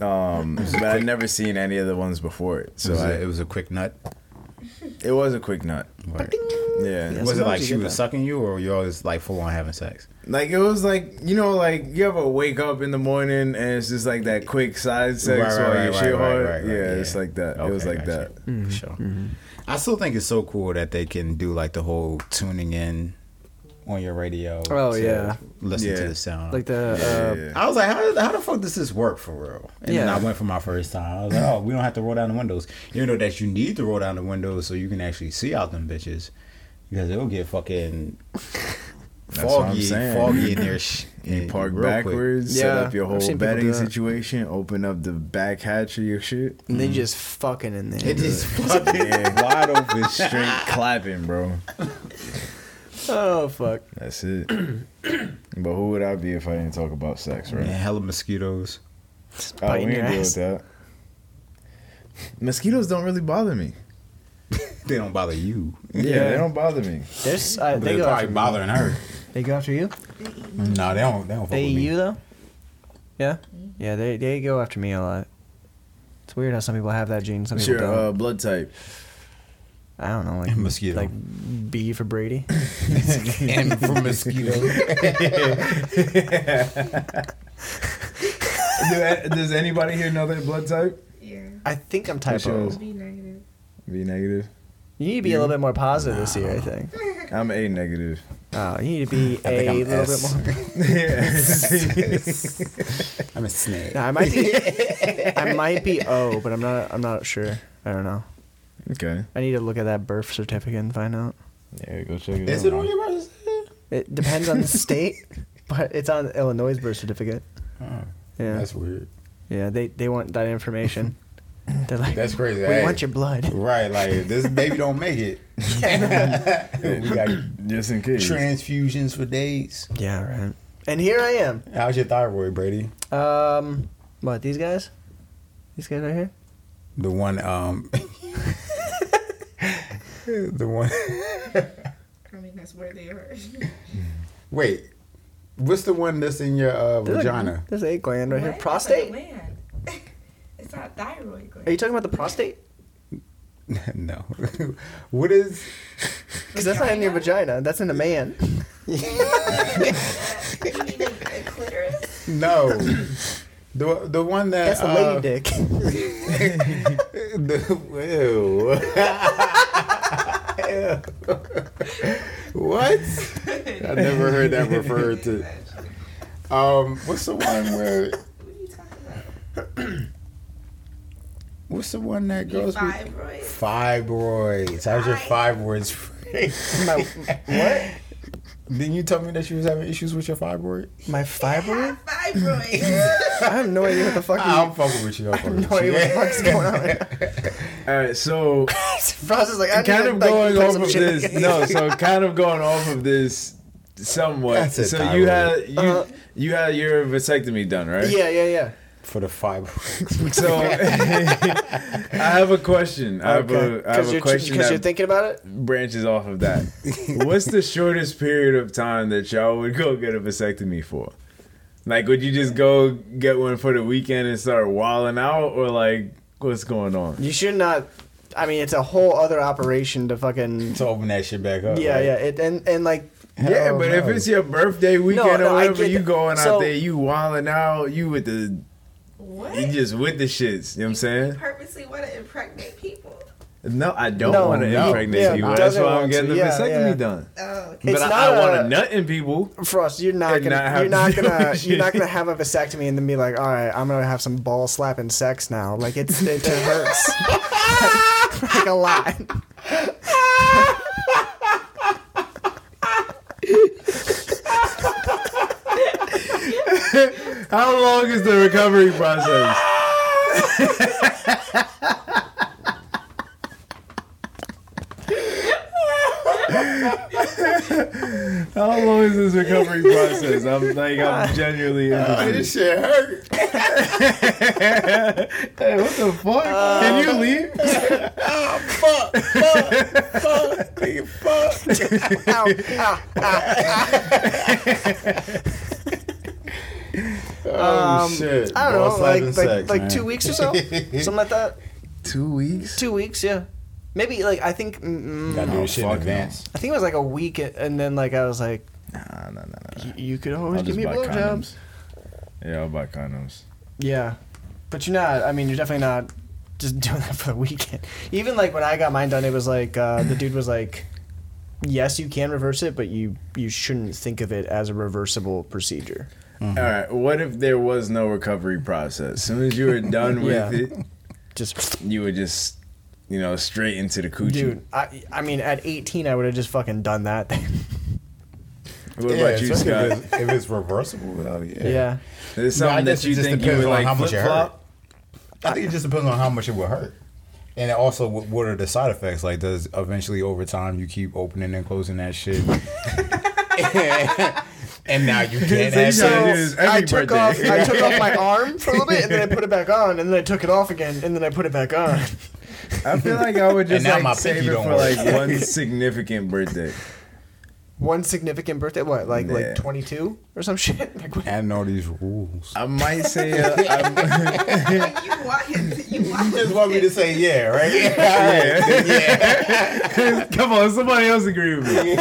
Speaker 3: Um, but I'd never seen any of the ones before it.
Speaker 2: So
Speaker 3: So
Speaker 2: it was,
Speaker 3: I,
Speaker 2: a, it was a quick nut.
Speaker 3: It was a quick nut.
Speaker 2: Word.
Speaker 3: Yeah.
Speaker 1: Yeah.
Speaker 2: Was it like
Speaker 1: you
Speaker 2: she was
Speaker 1: that.
Speaker 2: sucking you, or you always like full on having sex?
Speaker 3: Like it was like you know like you ever wake up in the morning and it's just like that quick side sex
Speaker 2: Right, right,
Speaker 3: while
Speaker 2: right,
Speaker 3: your
Speaker 2: right,
Speaker 3: shit
Speaker 2: right,
Speaker 3: hard.
Speaker 2: right, right,
Speaker 3: yeah,
Speaker 2: yeah.
Speaker 3: it's like that. it was like
Speaker 2: gotcha.
Speaker 3: that.
Speaker 1: Mm-hmm.
Speaker 2: Sure. I still think it's so cool that they can do like the whole tuning in on your radio.
Speaker 1: Oh,
Speaker 2: to
Speaker 1: yeah.
Speaker 2: listen to the sound.
Speaker 1: Like the
Speaker 3: Yeah,
Speaker 1: uh,
Speaker 3: yeah, yeah.
Speaker 2: I was like, how, how the fuck does this work for real? And then
Speaker 1: Yeah.
Speaker 2: I went for my first time. I was like, oh, we don't have to roll down the windows. You know that you need to roll down the windows so you can actually see out them bitches. Because it'll get fucking
Speaker 3: That's what I'm
Speaker 2: foggy, foggy in there. Sh-
Speaker 3: You
Speaker 2: in-
Speaker 3: park
Speaker 2: real quick.
Speaker 3: backwards, set
Speaker 1: Yeah,
Speaker 3: up your whole
Speaker 1: seen people do
Speaker 3: bedding situation, open up the back hatch of your shit.
Speaker 1: and they just fucking in there.
Speaker 2: It is fucking
Speaker 3: Yeah.
Speaker 2: wide open.
Speaker 3: Straight clapping, bro.
Speaker 1: Oh fuck.
Speaker 3: That's it. but who would I be if I didn't talk about sex, right?
Speaker 2: Man, hella mosquitoes.
Speaker 3: Oh, we ain't deal with that. Mosquitoes don't really bother me.
Speaker 2: They don't bother you.
Speaker 3: Yeah,
Speaker 1: Yeah.
Speaker 3: they don't bother me.
Speaker 1: There's uh, they
Speaker 2: they're probably bothering her.
Speaker 1: They go after you.
Speaker 2: No, they don't. They don't fuck
Speaker 1: They
Speaker 2: with me.
Speaker 1: you though. Yeah, yeah. They they go after me a lot. It's weird how some people have that gene. Some
Speaker 3: What's
Speaker 1: people
Speaker 3: your
Speaker 1: don't.
Speaker 3: uh, blood type?
Speaker 1: I don't know, like
Speaker 2: Mosquito.
Speaker 1: like B for Brady.
Speaker 2: M for mosquito.
Speaker 3: Do- Does anybody here know their blood type?
Speaker 4: Yeah.
Speaker 1: I think I'm type
Speaker 3: What's
Speaker 1: O.
Speaker 4: negative.
Speaker 3: B negative.
Speaker 1: You need to be a little bit more positive this year. I think.
Speaker 3: I'm A negative.
Speaker 1: Oh, you need to be
Speaker 2: I think
Speaker 1: a
Speaker 2: I'm
Speaker 1: little
Speaker 2: S.
Speaker 1: bit more.
Speaker 2: I'm a snake.
Speaker 1: No, I might be. I might be O, but I'm not. I'm not sure. I don't know.
Speaker 3: Okay.
Speaker 1: I need to look at that birth certificate and find out.
Speaker 3: Yeah, go check it
Speaker 2: Is
Speaker 3: out.
Speaker 2: it on your birth certificate?
Speaker 1: It depends on the state, but it's on Illinois' birth certificate.
Speaker 2: Oh,
Speaker 1: Yeah,
Speaker 2: That's weird.
Speaker 1: yeah. They they want that information. They're like,
Speaker 2: That's crazy.
Speaker 1: we
Speaker 2: Hey.
Speaker 1: want your blood.
Speaker 2: Right, like if this baby don't make it. we got
Speaker 3: Just in case.
Speaker 2: transfusions for days.
Speaker 1: Yeah, right. And here I am.
Speaker 2: How's your thyroid, Brady?
Speaker 1: Um, what these guys? These guys right here.
Speaker 2: The one, um, the one.
Speaker 4: I mean, that's where they are.
Speaker 2: Wait, what's the one that's in your uh,
Speaker 1: There's a-
Speaker 2: vagina?
Speaker 1: There's a gland right here. Prostate.
Speaker 4: That's a gland. it's not thyroid gland.
Speaker 1: Are you talking about the prostate?
Speaker 2: no. what is?
Speaker 1: Because that's not in your vagina. That's in a man.
Speaker 4: you mean a, a clitoris?
Speaker 2: No. The the one that
Speaker 1: That's a
Speaker 2: uh,
Speaker 1: lady dick.
Speaker 2: the, ew. what? I never heard that referred to. Um, what's the one where?
Speaker 4: What are you talking about?
Speaker 2: What's the one that goes with
Speaker 4: Fibroids.
Speaker 2: fibroids? How's your fibroids?
Speaker 1: My, what?
Speaker 2: Didn't you tell me that you was having issues with your fibroid?
Speaker 1: My fibroid?
Speaker 4: Fibroids.
Speaker 1: I have no idea what the fuck.
Speaker 2: I'm
Speaker 1: is
Speaker 2: fucking with you. I'm fucking
Speaker 1: no
Speaker 2: with you.
Speaker 1: idea what the fuck's going on. Right.
Speaker 3: All right, so
Speaker 1: Frost is like, I
Speaker 3: kind of
Speaker 1: to, like,
Speaker 3: going
Speaker 1: put
Speaker 3: off of this.
Speaker 1: together.
Speaker 3: No, so kind of going off of this somewhat.
Speaker 2: That's a
Speaker 3: so you had you
Speaker 1: Uh-huh.
Speaker 3: you had your vasectomy done, right?
Speaker 1: Yeah, yeah, yeah.
Speaker 2: for the fiber.
Speaker 3: So I have a question. I have a I have a question
Speaker 1: Because you're thinking about it.
Speaker 3: branches off of that. What's the shortest period of time that y'all would go get a vasectomy for? Like, would you just go get one for the weekend and start walling out, or like, what's going on?
Speaker 1: You should not. I mean, it's a whole other operation to fucking.
Speaker 2: to open that shit back up.
Speaker 1: Yeah,
Speaker 2: right?
Speaker 1: yeah. It and and like
Speaker 3: Yeah,
Speaker 2: Hell
Speaker 3: but if it's your birthday weekend
Speaker 1: no,
Speaker 3: or
Speaker 1: I
Speaker 3: whatever, you going
Speaker 1: So-
Speaker 3: out there, you wilding out, you with the,
Speaker 4: What?
Speaker 3: you just with the shits. You know what I'm saying?
Speaker 4: purposely want to impregnate people.
Speaker 3: No, I don't
Speaker 1: No,
Speaker 3: want to
Speaker 2: no.
Speaker 3: impregnate
Speaker 1: Yeah,
Speaker 3: you. That's why I'm getting
Speaker 1: to.
Speaker 3: the
Speaker 1: Yeah,
Speaker 3: vasectomy
Speaker 1: yeah.
Speaker 3: done.
Speaker 4: Uh, oh, okay.
Speaker 1: It's
Speaker 3: but
Speaker 1: not
Speaker 3: I, I want to nut in people.
Speaker 1: Frost, you're not gonna you're not gonna you're not gonna have a vasectomy and then be like, all right, I'm gonna have some ball slapping sex now. Like it's it, it hurts like a lot.
Speaker 3: How long is the recovery process? How long is this recovery process? I'm like, I'm genuinely interested.
Speaker 2: This shit hurt.
Speaker 3: Hey, what the fuck? Can you leave?
Speaker 2: fuck, fuck, fuck, nigga, fuck.
Speaker 1: Ow, ow.
Speaker 2: Oh
Speaker 1: Um,
Speaker 2: shit!
Speaker 1: I don't
Speaker 2: Ball
Speaker 1: know, like like,
Speaker 2: sex,
Speaker 1: like
Speaker 2: man.
Speaker 1: two weeks or so, something like that.
Speaker 3: Two weeks?
Speaker 1: Two weeks, yeah. Maybe like I think mm,
Speaker 2: Gotta do this shit in
Speaker 3: fuck no.
Speaker 2: advance.
Speaker 1: I think it was like a week, and then like I was like,
Speaker 3: Nah, nah, nah, nah.
Speaker 1: y- you could
Speaker 3: I'll
Speaker 1: always
Speaker 3: just
Speaker 1: give me
Speaker 3: buy
Speaker 1: blowjobs.
Speaker 3: condoms. Yeah, I'll buy condoms.
Speaker 1: Yeah, but you're not. I mean, you're definitely not just doing that for the weekend. Even like when I got mine done, it was like uh, the dude was like, "Yes, you can reverse it, but you you shouldn't think of it as a reversible procedure."
Speaker 3: All right, what if there was no recovery process? As soon as you were done with
Speaker 1: Yeah.
Speaker 3: it,
Speaker 1: Just
Speaker 3: you would just, you know, straight into the coochie.
Speaker 1: dude, I I mean, at 18, I would have just fucking done that.
Speaker 3: What
Speaker 2: Yeah,
Speaker 3: about you, Scott?
Speaker 2: If it's, if it's reversible, well, yeah.
Speaker 1: yeah.
Speaker 3: There's
Speaker 2: I
Speaker 3: something
Speaker 2: guess
Speaker 3: that you
Speaker 2: just
Speaker 3: think you
Speaker 2: depends
Speaker 3: would
Speaker 2: on
Speaker 3: like
Speaker 2: how much
Speaker 3: flip
Speaker 2: it hurt. I think it just depends on how much it will hurt. And it also, what what are the side effects? Like, does eventually over time you keep opening and closing that shit? and now you can't
Speaker 3: So
Speaker 2: have
Speaker 3: gotta
Speaker 2: sex?
Speaker 3: every
Speaker 1: I took
Speaker 3: birthday.
Speaker 1: off I took off my arm for a little bit, and then I put it back on, and then I took it off again, and then I put it back on.
Speaker 3: I feel like I would just
Speaker 2: now my
Speaker 3: like save it
Speaker 2: don't
Speaker 3: for
Speaker 2: work.
Speaker 3: like one significant birthday.
Speaker 1: One significant birthday, what, like
Speaker 3: Yeah.
Speaker 1: like 22 or some shit? Like, what?
Speaker 2: Adding all these rules.
Speaker 3: I might say, uh, I'm,
Speaker 4: you want him to, you want him
Speaker 2: just want me to say yeah, right?
Speaker 3: yeah. yeah. Come on, somebody else agree with me.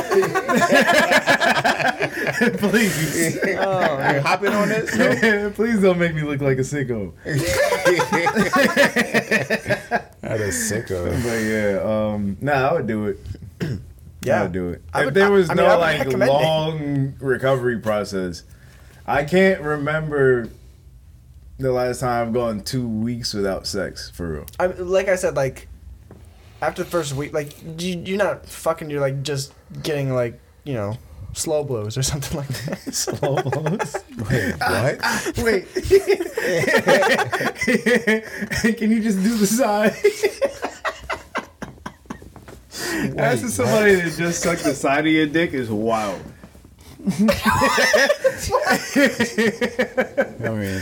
Speaker 3: Please.
Speaker 1: Oh,
Speaker 2: You hopping on this?
Speaker 3: Please don't make me look like a sicko.
Speaker 2: That is sicko.
Speaker 3: But yeah, um, nah, I would do it.
Speaker 1: Yeah.
Speaker 3: I would do it.
Speaker 1: I
Speaker 3: if
Speaker 1: would-
Speaker 3: there was
Speaker 1: I
Speaker 3: no
Speaker 1: I would
Speaker 3: like
Speaker 1: recommend it.
Speaker 3: long recovery process, I can't remember the last time I've gone two weeks without sex for real.
Speaker 1: I, like I said, like after the first week, like you, you're not fucking. You're like just getting like you know slow blows or something like that.
Speaker 3: Slow blows.
Speaker 2: Wait, uh, what?
Speaker 3: Uh, wait. Can you just do the side? Asking somebody to just suck the side of your dick is wild.
Speaker 2: I mean,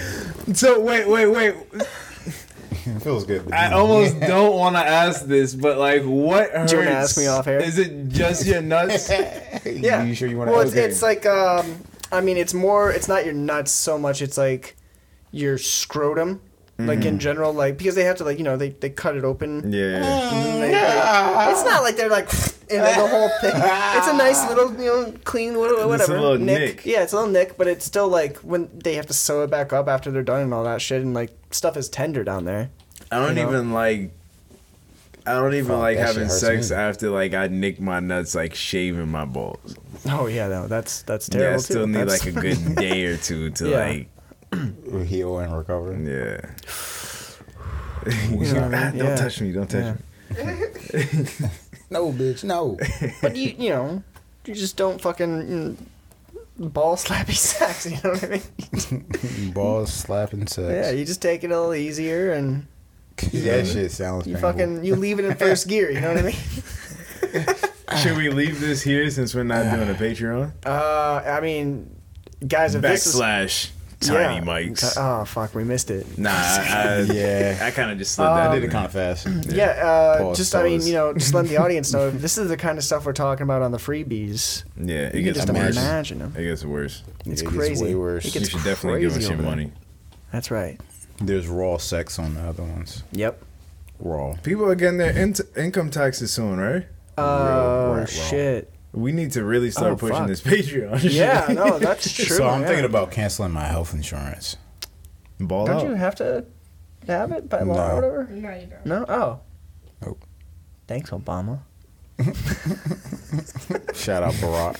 Speaker 3: So wait, wait, wait.
Speaker 2: It feels good. but
Speaker 3: I
Speaker 2: you-
Speaker 3: almost don't want to ask this, but like, what hurts?
Speaker 1: Do you wanna ask me off air?
Speaker 3: Is it just your nuts?
Speaker 1: Yeah.
Speaker 2: You sure you want to?
Speaker 1: Well, it's, it's like um, I mean, it's more. It's not your nuts so much. It's like your scrotum, like in mm-hmm. general, like because they have to like you know they they cut it open.
Speaker 3: yeah.
Speaker 1: and they- they- it's not like they're like and then the whole thing. It's a nice little you know clean whatever. whatever
Speaker 3: little nick.
Speaker 1: Yeah, it's a little nick, but it's still like when they have to sew it back up after they're done and all that shit, and like stuff is tender down there.
Speaker 3: I don't
Speaker 1: You know?
Speaker 3: even like. I don't even
Speaker 2: Fuck,
Speaker 3: like
Speaker 2: that shit
Speaker 3: having
Speaker 2: hurts
Speaker 3: sex
Speaker 2: me.
Speaker 3: after like I nick my nuts like shaving my balls.
Speaker 1: Oh yeah, no, that's that's
Speaker 3: Yeah,
Speaker 1: terrible
Speaker 3: I still
Speaker 1: too.
Speaker 3: need
Speaker 1: That's-
Speaker 3: like a good day or two to
Speaker 1: Yeah.
Speaker 3: like
Speaker 2: heal and recover.
Speaker 3: yeah.
Speaker 1: You know what I mean?
Speaker 3: Don't
Speaker 1: Yeah.
Speaker 3: touch me! Don't touch
Speaker 1: Yeah.
Speaker 3: me!
Speaker 2: No, bitch, no.
Speaker 1: But you you know, you just don't fucking mm, ball slappy sex. You know what I mean?
Speaker 2: Balls slapping sex.
Speaker 1: Yeah, you just take it a little easier and
Speaker 2: that shit sounds
Speaker 1: you
Speaker 2: painful.
Speaker 1: fucking you leave it in first gear. You know what I mean?
Speaker 3: should we leave this here since we're not doing a Patreon?
Speaker 1: Uh, I mean, guys, if this is
Speaker 3: Backslash tiny
Speaker 1: yeah.
Speaker 3: mics.
Speaker 1: Oh fuck, we missed it.
Speaker 3: Nah, I,
Speaker 2: Yeah.
Speaker 3: I kind of just slid
Speaker 1: Um,
Speaker 3: that
Speaker 2: I did it
Speaker 3: there.
Speaker 2: kind of fast.
Speaker 1: Yeah, uh,
Speaker 2: Pause,
Speaker 1: just I mean, you know, just letting the audience know this is the kind of stuff we're talking about on the freebies.
Speaker 3: Yeah, it
Speaker 1: You can
Speaker 3: gets
Speaker 1: just
Speaker 3: worse.
Speaker 1: imagine them.
Speaker 3: It gets worse.
Speaker 1: It's
Speaker 2: It gets
Speaker 1: crazy.
Speaker 2: way worse.
Speaker 1: It
Speaker 3: You should definitely give us
Speaker 1: crazy
Speaker 3: your
Speaker 1: over there.
Speaker 3: money.
Speaker 1: That's right.
Speaker 2: There's raw sex on the other ones.
Speaker 1: Yep.
Speaker 2: Raw.
Speaker 3: People are getting their in- income taxes soon, right?
Speaker 1: Oh
Speaker 2: right, raw.
Speaker 1: shit.
Speaker 3: We need to really start
Speaker 1: Oh,
Speaker 3: pushing
Speaker 1: fuck.
Speaker 3: this Patreon. shit.
Speaker 1: Yeah, no, that's true.
Speaker 2: so I'm
Speaker 1: yeah.
Speaker 2: thinking about canceling my health insurance.
Speaker 3: Ball
Speaker 1: Don't
Speaker 3: out.
Speaker 1: you have to have it by law
Speaker 2: No.
Speaker 1: or whatever?
Speaker 4: No, you don't.
Speaker 1: No. Oh.
Speaker 2: Nope.
Speaker 1: Thanks, Obama.
Speaker 2: Shout out Barack.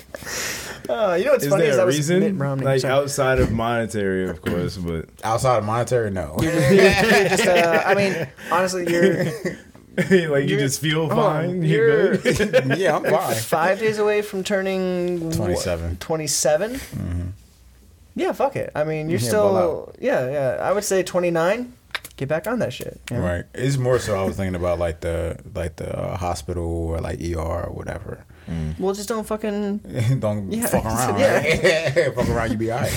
Speaker 1: Uh, you know what's
Speaker 3: Is
Speaker 1: funny is
Speaker 3: there
Speaker 1: that
Speaker 3: a
Speaker 1: was
Speaker 3: reason?
Speaker 1: Mitt Romney.
Speaker 3: Like
Speaker 1: Sorry.
Speaker 3: outside of monetary, of course, but
Speaker 2: Outside of monetary, no.
Speaker 1: just, uh, I mean, honestly, you're
Speaker 3: like you
Speaker 1: You're-
Speaker 3: just feel
Speaker 1: oh,
Speaker 3: fine.
Speaker 1: you're-
Speaker 3: You're good.
Speaker 2: yeah, I'm fine.
Speaker 1: five days away from turning
Speaker 2: 27.
Speaker 1: 27?
Speaker 2: Mm-hmm.
Speaker 1: Yeah, fuck it. I mean, you're
Speaker 2: Yeah,
Speaker 1: still. Yeah, yeah. I would say 29. Get back on that shit. you know?
Speaker 2: Right. It's more so I was thinking about like the like the uh, hospital or like ER or whatever.
Speaker 1: Well, just don't fucking.
Speaker 2: Don't
Speaker 1: Yeah,
Speaker 2: fuck around.
Speaker 1: yeah.
Speaker 2: right? fuck around, you be alright.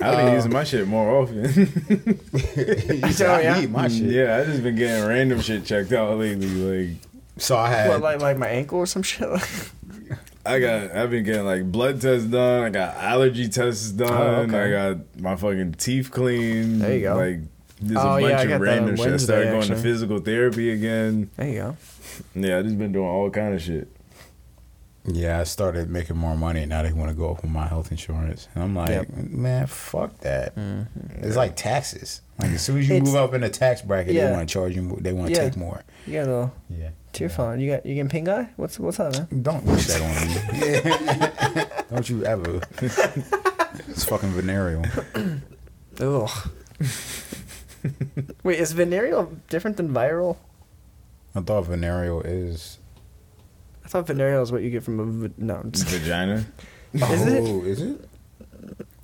Speaker 3: I've been using my shit more often.
Speaker 2: you said
Speaker 1: Oh, yeah?
Speaker 2: I need my shit.
Speaker 3: yeah, I just been getting random shit checked out lately. Like
Speaker 2: So I had
Speaker 1: What, like, like my ankle or some shit?
Speaker 3: I got, I've been getting like blood tests done. I got allergy tests oh, done.
Speaker 1: Oh, okay.
Speaker 3: I got my fucking teeth cleaned.
Speaker 1: There you go.
Speaker 3: Like there's
Speaker 1: Oh,
Speaker 3: a bunch
Speaker 1: I
Speaker 3: of random shit. I started going to physical therapy again.
Speaker 1: there you go.
Speaker 3: Yeah, I just been doing all kind of shit.
Speaker 2: Yeah, I started making more money. And now they want to go up with my health insurance, and I'm like,
Speaker 1: Yep.
Speaker 2: man, fuck that. Mm-hmm. It's like taxes. Like as soon as you
Speaker 1: It's-
Speaker 2: move up in the tax bracket,
Speaker 1: Yeah.
Speaker 2: they want to charge you. They want to
Speaker 1: Yeah.
Speaker 2: take more.
Speaker 1: You got a little
Speaker 2: Yeah.
Speaker 1: phone. You got you getting pink eye? What's what's up, man?
Speaker 2: Don't wish that on me. Don't you ever. It's fucking venereal.
Speaker 1: Ugh. Wait, is venereal different than viral?
Speaker 2: I thought venereal is.
Speaker 1: I thought venereal is what you get from a v- no.
Speaker 3: Vagina.
Speaker 1: Is it?
Speaker 2: oh, is it?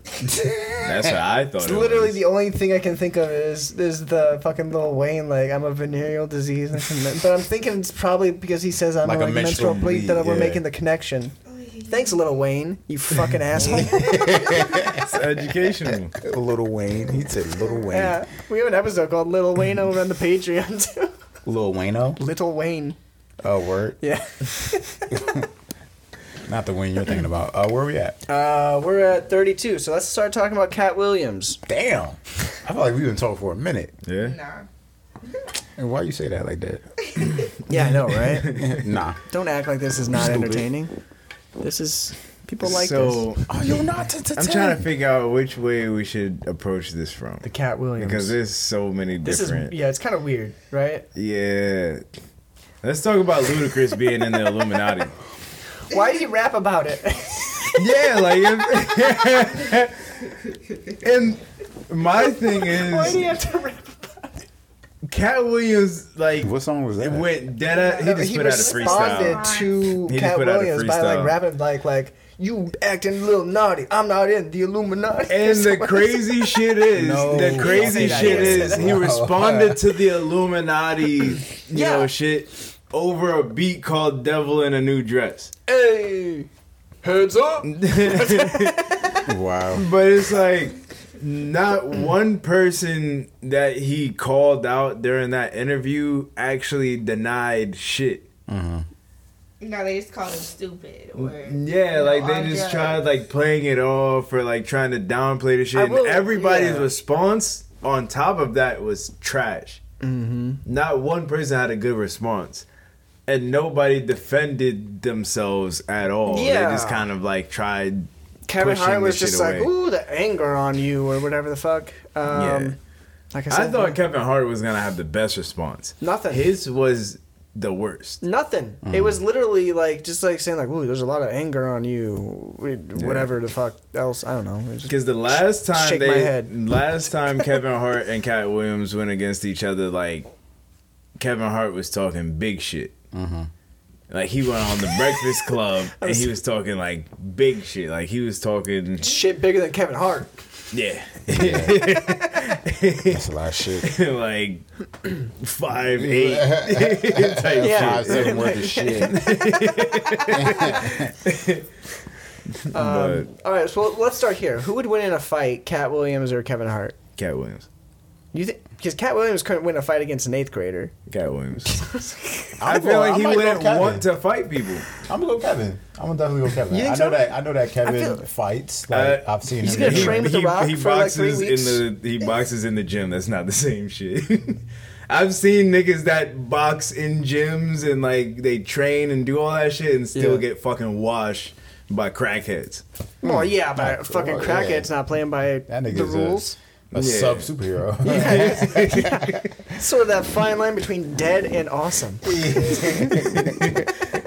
Speaker 3: That's what I thought.
Speaker 1: It's
Speaker 3: it
Speaker 1: literally
Speaker 3: was.
Speaker 1: the only thing I can think of is is the fucking little Wayne like I'm a venereal disease, but I'm thinking it's probably because he says I'm
Speaker 2: Like
Speaker 1: a,
Speaker 2: a
Speaker 1: like,
Speaker 2: menstrual
Speaker 1: menstrual bleed that
Speaker 2: bleed,
Speaker 1: we're making the connection. Thanks, little Wayne, you fucking asshole.
Speaker 3: It's educational.
Speaker 2: Little Wayne. He said Little Wayne.
Speaker 1: yeah, we have an episode called Little Wayne over on the Patreon too.
Speaker 2: Lil Wayno.
Speaker 1: Little Wayne,
Speaker 2: Oh, word.
Speaker 1: yeah.
Speaker 2: Not the Wayne you're thinking about. Uh, where are we at?
Speaker 1: Uh, we're at 32, so let's start talking about Katt Williams.
Speaker 2: Damn. I feel like we've been talking for a minute.
Speaker 3: Yeah.
Speaker 4: Nah.
Speaker 2: And why you say that like that?
Speaker 1: Yeah, I know, right?
Speaker 2: nah.
Speaker 1: Don't act like this is not
Speaker 2: Stupid.
Speaker 1: entertaining. This is people like
Speaker 3: so
Speaker 1: this.
Speaker 2: Oh, you're not
Speaker 3: I'm trying to figure out which way we should approach this from
Speaker 1: The Katt Williams.
Speaker 3: because there's so many
Speaker 1: this
Speaker 3: different.
Speaker 1: is yeah, it's kind of weird, right?
Speaker 3: Yeah. Let's talk about Ludacris being in the Illuminati.
Speaker 1: Why do you rap about it?
Speaker 3: Yeah, like, if, and my thing is.
Speaker 1: Why do you
Speaker 3: is,
Speaker 1: have to rap?
Speaker 3: Katt Williams like
Speaker 2: What song was
Speaker 3: it
Speaker 2: that?
Speaker 3: went dead. At, he
Speaker 1: No,
Speaker 3: just
Speaker 1: he
Speaker 3: put out a
Speaker 1: responded
Speaker 3: freestyle.
Speaker 1: to
Speaker 3: He just
Speaker 1: Katt
Speaker 3: put out a
Speaker 1: Williams by like rapping like like you acting a little naughty. I'm not in the Illuminati.
Speaker 3: And the crazy shit is,
Speaker 2: No.
Speaker 3: the crazy shit
Speaker 1: Don't
Speaker 3: is, he responded to the Illuminati, you
Speaker 1: Yeah.
Speaker 3: know, shit over a beat called "Devil in a New Dress."
Speaker 1: hey, heads up.
Speaker 2: Wow.
Speaker 3: But it's like not one person that he called out during that interview actually denied shit.
Speaker 4: No, they just call him stupid or
Speaker 3: Yeah, like they just
Speaker 4: drugs.
Speaker 3: tried like playing it off or like trying to downplay the
Speaker 1: I
Speaker 3: shit. And everybody's
Speaker 1: yeah.
Speaker 3: response on top of that was trash. Mm-hmm. Not one person had a good response. And nobody defended themselves at all.
Speaker 1: Yeah.
Speaker 3: They just kind of like tried
Speaker 1: Kevin Hart was just
Speaker 3: shit
Speaker 1: like, ooh, the anger on you or whatever the fuck. Um,
Speaker 3: Yeah.
Speaker 1: Like I said, I
Speaker 3: thought Kevin Hart was gonna have the best response.
Speaker 1: Nothing.
Speaker 3: His was the worst.
Speaker 1: Nothing. It was literally like just like saying like, "Ooh, there's a lot of anger on you." Whatever the fuck else, I don't know. It was just-
Speaker 3: Because the last time they,
Speaker 1: head.
Speaker 3: last time Kevin Hart and Katt Williams went against each other, like Kevin Hart was talking big shit. Like he went on the Breakfast Club and he was talking like big shit. Like he was talking,
Speaker 1: shit bigger than Kevin Hart.
Speaker 3: yeah.
Speaker 2: That's a lot of shit.
Speaker 3: like five eight type
Speaker 1: Yeah.
Speaker 2: Five seven worth of shit.
Speaker 1: Um, all right, so let's start here. Who would win in a fight, Katt Williams or Kevin Hart?
Speaker 3: Katt Williams.
Speaker 1: You think because Katt Williams couldn't win a fight against an eighth grader?
Speaker 3: Katt Williams.
Speaker 2: I'm
Speaker 3: feel like
Speaker 2: I
Speaker 3: he
Speaker 2: might go
Speaker 3: wouldn't
Speaker 2: Kevin.
Speaker 3: want to fight people.
Speaker 2: I'm gonna go Kevin. I'm gonna definitely go Kevin.
Speaker 1: You think
Speaker 2: I know
Speaker 1: so?
Speaker 2: that. I know that Kevin
Speaker 1: feel-
Speaker 2: fights. Like
Speaker 3: Uh,
Speaker 2: I've seen
Speaker 1: he's
Speaker 2: him.
Speaker 1: gonna
Speaker 2: in the
Speaker 1: train with The Rock
Speaker 3: he
Speaker 1: for, like, three
Speaker 3: boxes
Speaker 1: weeks?
Speaker 3: in the he boxes in the gym. That's not the same shit. I've seen niggas that box in gyms and like they train and do all that shit and still
Speaker 1: Yeah.
Speaker 3: get fucking washed by crackheads.
Speaker 1: Well, yeah, but
Speaker 2: Not-
Speaker 1: fucking
Speaker 2: well, yeah.
Speaker 1: crackhead's not playing by
Speaker 2: That
Speaker 1: the
Speaker 2: nigga's
Speaker 1: rules.
Speaker 2: A, a
Speaker 3: Yeah.
Speaker 2: sub superhero.
Speaker 1: Sort of that fine line between dead and awesome.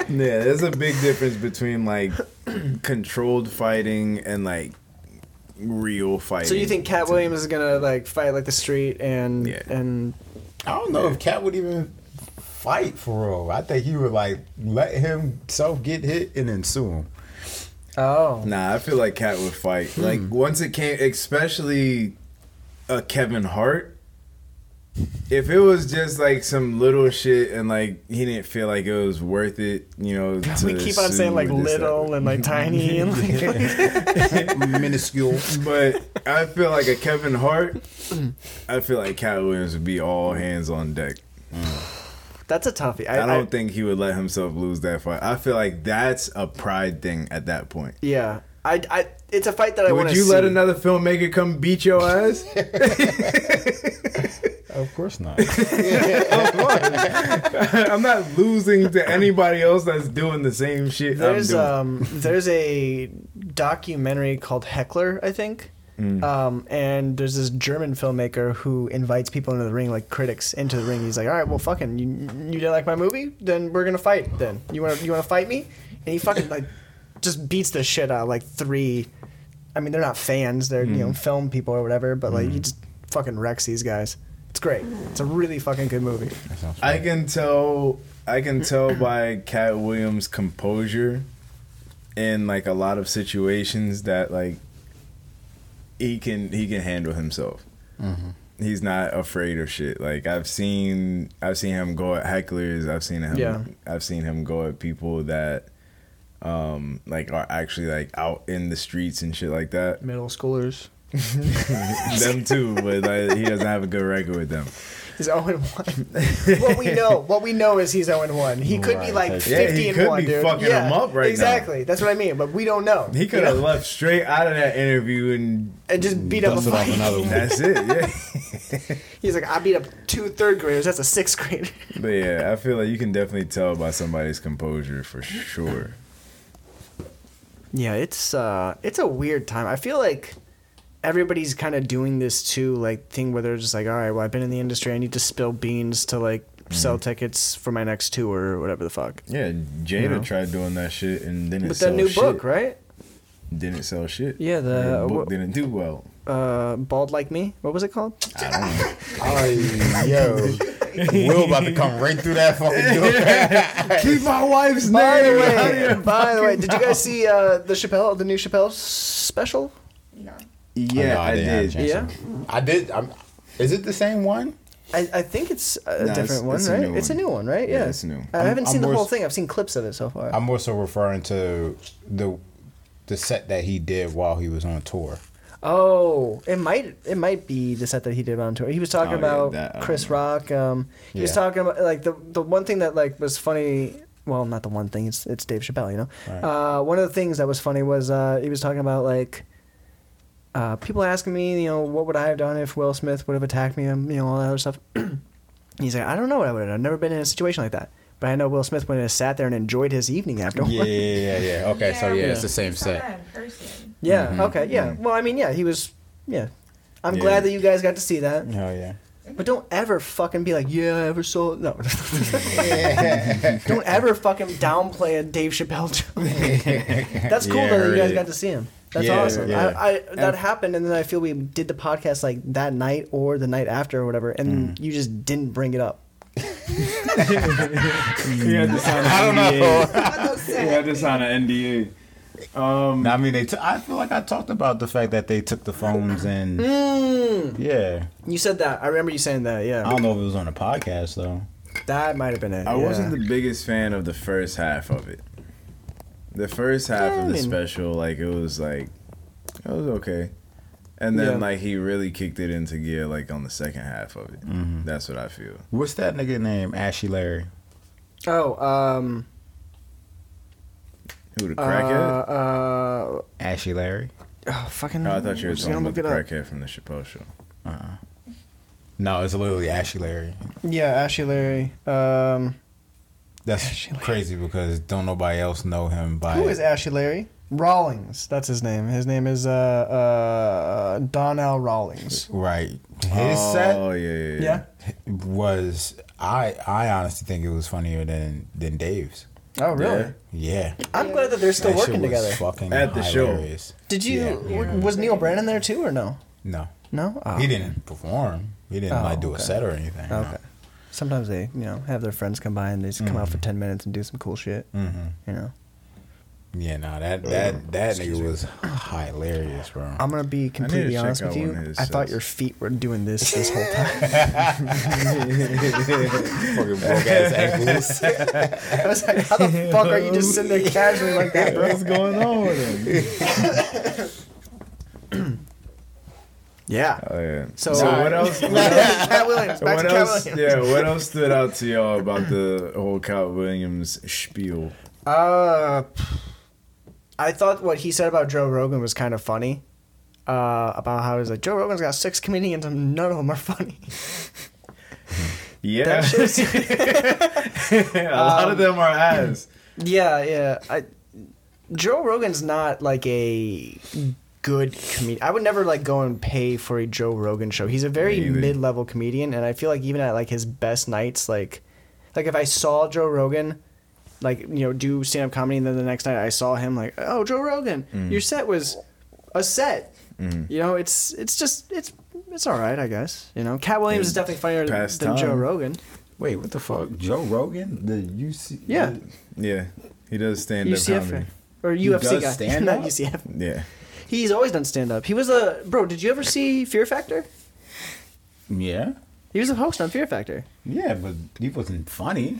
Speaker 3: Yeah, there's a big difference between like controlled fighting and like real fighting.
Speaker 1: So you think Katt Williams is gonna like fight like the street and
Speaker 3: Yeah.
Speaker 1: and
Speaker 2: I don't know if Katt would even fight for real. I think he would like let himself get hit and then sue him.
Speaker 1: oh
Speaker 3: Nah, I feel like Katt would fight.
Speaker 1: Hmm.
Speaker 3: Like once it came, especially a Kevin Hart. If it was just like some little shit and like he didn't feel like it was worth it, you know. To
Speaker 1: we keep on saying like
Speaker 3: and this,
Speaker 1: little and like tiny and like
Speaker 2: Minuscule.
Speaker 3: But I feel like a Kevin Hart. I feel like Katt Williams would be all hands on deck.
Speaker 1: that's a toughie.
Speaker 3: I,
Speaker 1: I,
Speaker 3: don't
Speaker 1: I-
Speaker 3: think he would let himself lose that fight. I feel like that's a pride thing at that point.
Speaker 1: yeah. I, I it's a fight that I want
Speaker 3: Would
Speaker 1: to
Speaker 3: you
Speaker 1: see.
Speaker 3: let another filmmaker come beat your ass?
Speaker 2: Of course not.
Speaker 3: I'm not losing to anybody else that's doing the same shit
Speaker 1: There's
Speaker 3: I'm doing.
Speaker 1: um there's a documentary called Heckler, I think.
Speaker 3: Mm.
Speaker 1: Um, and there's this German filmmaker who invites people into the ring, like critics, into the ring. He's like, "All right, well, fucking, you, you didn't like my movie? Then we're gonna fight. Then you want you want to fight me?" And he fucking like just beats the shit out of like three. I mean, they're not fans; they're you know
Speaker 3: Mm.
Speaker 1: film people or whatever. But like, he just fucking wrecks these guys. It's great. It's a really fucking good movie.
Speaker 3: I can tell. I can tell by Katt Williams' composure in like a lot of situations that like he can he can handle himself. He's not afraid of shit. Like I've seen I've seen him go at hecklers. I've seen him.
Speaker 1: Yeah.
Speaker 3: I've seen him go at people that um like are actually like out in the streets and shit like that.
Speaker 1: Middle schoolers.
Speaker 3: them too, but like, he doesn't have a good record with them.
Speaker 1: He's 0 1. what we know, what we know is he's 0 1. He could be
Speaker 2: Right.
Speaker 1: like
Speaker 2: Yeah,
Speaker 1: 50
Speaker 3: he
Speaker 1: and
Speaker 3: could
Speaker 1: 1,
Speaker 3: be
Speaker 1: dude.
Speaker 3: fucking
Speaker 1: yeah,
Speaker 3: him up right now.
Speaker 1: Exactly. That's what I mean, but we don't know.
Speaker 3: He could
Speaker 1: You
Speaker 3: have
Speaker 1: know?
Speaker 3: left straight out of that interview and
Speaker 1: and just beat up a
Speaker 2: Busted off
Speaker 1: fight.
Speaker 2: another one.
Speaker 3: that's it. Yeah.
Speaker 1: He's like, I beat up two third graders. That's a sixth grader.
Speaker 3: But yeah, I feel like you can definitely tell by somebody's composure for sure.
Speaker 1: Yeah, it's uh, it's a weird time. I feel like everybody's kind of doing this too, like thing where they're just like, all right, well, I've been in the industry. I need to spill beans to like sell tickets for my next tour or whatever the fuck.
Speaker 3: Yeah, Jada
Speaker 1: You know?
Speaker 3: tried doing that shit and didn't
Speaker 1: With
Speaker 3: sell
Speaker 1: that new
Speaker 3: shit.
Speaker 1: book, right?
Speaker 3: Didn't sell shit.
Speaker 1: Yeah, the-
Speaker 3: Her book
Speaker 1: wh-
Speaker 3: didn't do well.
Speaker 1: Uh, bald like me. What was it called?
Speaker 3: I don't know.
Speaker 2: Oh, yo. Will about to come right through that fucking door.
Speaker 3: Keep my wife's
Speaker 1: By the
Speaker 3: name out of
Speaker 1: way, by the way, did you guys see uh, the Chappelle, the new Chappelle special?
Speaker 4: No.
Speaker 3: Yeah,
Speaker 2: No,
Speaker 3: I
Speaker 2: didn't have a
Speaker 3: did.
Speaker 1: Yeah?
Speaker 2: I did. I'm, is it the same one?
Speaker 1: I, I think it's a
Speaker 3: No, it's-
Speaker 1: different one,
Speaker 3: it's
Speaker 1: right?
Speaker 3: new
Speaker 1: It's a
Speaker 3: one.
Speaker 1: new one, right?
Speaker 3: Yeah,
Speaker 1: Yeah,
Speaker 3: it's new.
Speaker 1: I
Speaker 2: I'm-
Speaker 1: haven't
Speaker 2: I'm
Speaker 1: seen the whole
Speaker 2: s-
Speaker 1: thing. I've seen clips of it so far.
Speaker 2: I'm also referring to the the set that he did while he was on tour.
Speaker 1: Oh, it might it might be the set that he did on tour. He was talking
Speaker 3: Oh, yeah,
Speaker 1: about
Speaker 3: that,
Speaker 1: Chris
Speaker 3: know.
Speaker 1: Rock. Um, he was talking about like the the one thing that like was funny. Well, not the one thing. It's it's Dave Chappelle. You know,
Speaker 2: Right.
Speaker 1: uh, one of the things that was funny was uh, he was talking about like. Uh, people asking me, you know, what would I have done if Will Smith would have attacked me, and you know, all that other stuff. He's like, I don't know what I would have done. I've never been in a situation like that. But I know Will Smith went and sat there and enjoyed his evening afterward.
Speaker 2: Yeah, yeah, yeah, yeah. Okay, so yeah, it's the same
Speaker 4: Saw that
Speaker 2: set.
Speaker 4: in person.
Speaker 1: Yeah.
Speaker 3: Mhm,
Speaker 1: Okay. Yeah.
Speaker 3: mhm.
Speaker 1: Well, I mean, yeah, he was. Yeah. I'm
Speaker 3: Yeah.
Speaker 1: glad that you guys got to see that.
Speaker 2: Oh yeah.
Speaker 1: But don't ever fucking be like, yeah, I ever saw. No. don't ever fucking downplay a Dave Chappelle joke. That's cool
Speaker 3: Yeah,
Speaker 1: though that you guys
Speaker 3: right.
Speaker 1: got to see him. That's
Speaker 3: Yeah,
Speaker 1: awesome.
Speaker 2: yeah.
Speaker 1: I, I that happened, and then I feel we did the podcast like that night or the night after or whatever, and you just didn't bring it up.
Speaker 5: He had to sign an
Speaker 2: I don't
Speaker 5: NDA.
Speaker 2: know.
Speaker 4: What those
Speaker 5: He had to
Speaker 4: said.
Speaker 5: sign an NDA.
Speaker 3: Um,
Speaker 2: I mean, they. T- I feel like I talked about the fact that they took the phones and
Speaker 1: Mm,
Speaker 2: yeah.
Speaker 1: you said that. I remember you saying that. Yeah.
Speaker 2: I don't know if it was on a podcast though.
Speaker 1: that might have been it.
Speaker 3: I
Speaker 1: yeah.
Speaker 3: wasn't the biggest fan of the first half of it. The first half
Speaker 1: Yeah,
Speaker 3: of the
Speaker 1: mean-
Speaker 3: special, like it was like it was okay, and then
Speaker 1: Yeah.
Speaker 3: like he really kicked it into gear like on the second half of it.
Speaker 2: Mhm.
Speaker 3: That's what I feel.
Speaker 2: What's that nigga name? Ashy Larry.
Speaker 1: Oh, um,
Speaker 3: Who the
Speaker 1: uh,
Speaker 3: crackhead?
Speaker 1: uh,
Speaker 2: Ashy Larry.
Speaker 1: oh, fucking.
Speaker 3: oh, I thought you were
Speaker 1: I'm
Speaker 3: talking about the
Speaker 1: look it up.
Speaker 3: crackhead from the Chappelle show.
Speaker 2: Uh-uh. No, it's literally Ashy Larry.
Speaker 1: Yeah, Ashley Larry. Um,
Speaker 2: That's
Speaker 1: Ashy Larry.
Speaker 2: crazy because don't nobody else know him by.
Speaker 1: who is Ashley Larry? Rawlings. That's his name. His name is uh uh Donnell Rawlings.
Speaker 2: right? His set
Speaker 3: Oh yeah, yeah, yeah.
Speaker 1: Yeah.
Speaker 2: was I. I honestly think it was funnier than than Dave's.
Speaker 1: Oh, really?
Speaker 3: Yeah.
Speaker 2: Yeah,
Speaker 1: I'm glad that they're still
Speaker 2: That shit
Speaker 1: working
Speaker 2: was
Speaker 1: together.
Speaker 2: Fucking
Speaker 3: At the show.
Speaker 1: Did you?
Speaker 2: Yeah.
Speaker 1: w- Was Neal Brennan there too, or no?
Speaker 2: No,
Speaker 1: No. Oh,
Speaker 2: he didn't perform. He didn't
Speaker 1: Oh,
Speaker 2: like do a set or anything. no.
Speaker 1: Okay. Sometimes they, you know, have their friends come by and they just come out for ten minutes and do some cool shit.
Speaker 2: Mhm.
Speaker 1: You know.
Speaker 2: Yeah, no, that that that nigga was hilarious, bro.
Speaker 1: I'm gonna be completely
Speaker 3: check
Speaker 1: honest
Speaker 3: out
Speaker 1: with you.
Speaker 3: one of his
Speaker 1: I thought
Speaker 3: sets.
Speaker 1: your feet were doing this this whole time.
Speaker 2: Fucking broke ass ankles.
Speaker 1: I was like, how the fuck are you just sitting there casually like that, bro?
Speaker 3: What's going on with him?
Speaker 1: Yeah.
Speaker 3: Oh yeah.
Speaker 1: So,
Speaker 3: So, what else?
Speaker 1: Katt Williams. Back
Speaker 3: what
Speaker 1: to Katt
Speaker 3: else?
Speaker 1: Williams.
Speaker 3: Yeah. What else stood out to y'all about the whole Katt Williams spiel?
Speaker 1: Uh, I thought what he said about Joe Rogan was kind of funny. Uh, about how he's like Joe Rogan's got six comedians and none of them are funny.
Speaker 3: Yeah. A lot of them are ass.
Speaker 1: yeah, yeah. I Joe Rogan's not like a good comedian. I would never like go and pay for a Joe Rogan show. He's a very mid-level comedian, and I feel like even at like his best nights, like like if I saw Joe Rogan. Like you know, do stand-up comedy, and then the next night I saw him. Like, oh, Joe Rogan,
Speaker 3: Mm.
Speaker 1: your set was a set.
Speaker 3: Mhm.
Speaker 1: You know, it's it's just it's it's all right, I guess. You know, Katt Williams is definitely funnier than
Speaker 3: Past
Speaker 1: Joe. Rogan.
Speaker 2: Wait, what the fuck? Joe Rogan, the UC.
Speaker 1: Yeah.
Speaker 3: Yeah. He does stand up comedy.
Speaker 1: or UFC guy,
Speaker 2: stand-up?
Speaker 1: not UCF.
Speaker 3: Yeah.
Speaker 1: He's always done stand up. He was a bro. Did you ever see Fear Factor?
Speaker 2: Yeah,
Speaker 1: He was a host on Fear Factor.
Speaker 2: yeah, but he wasn't funny.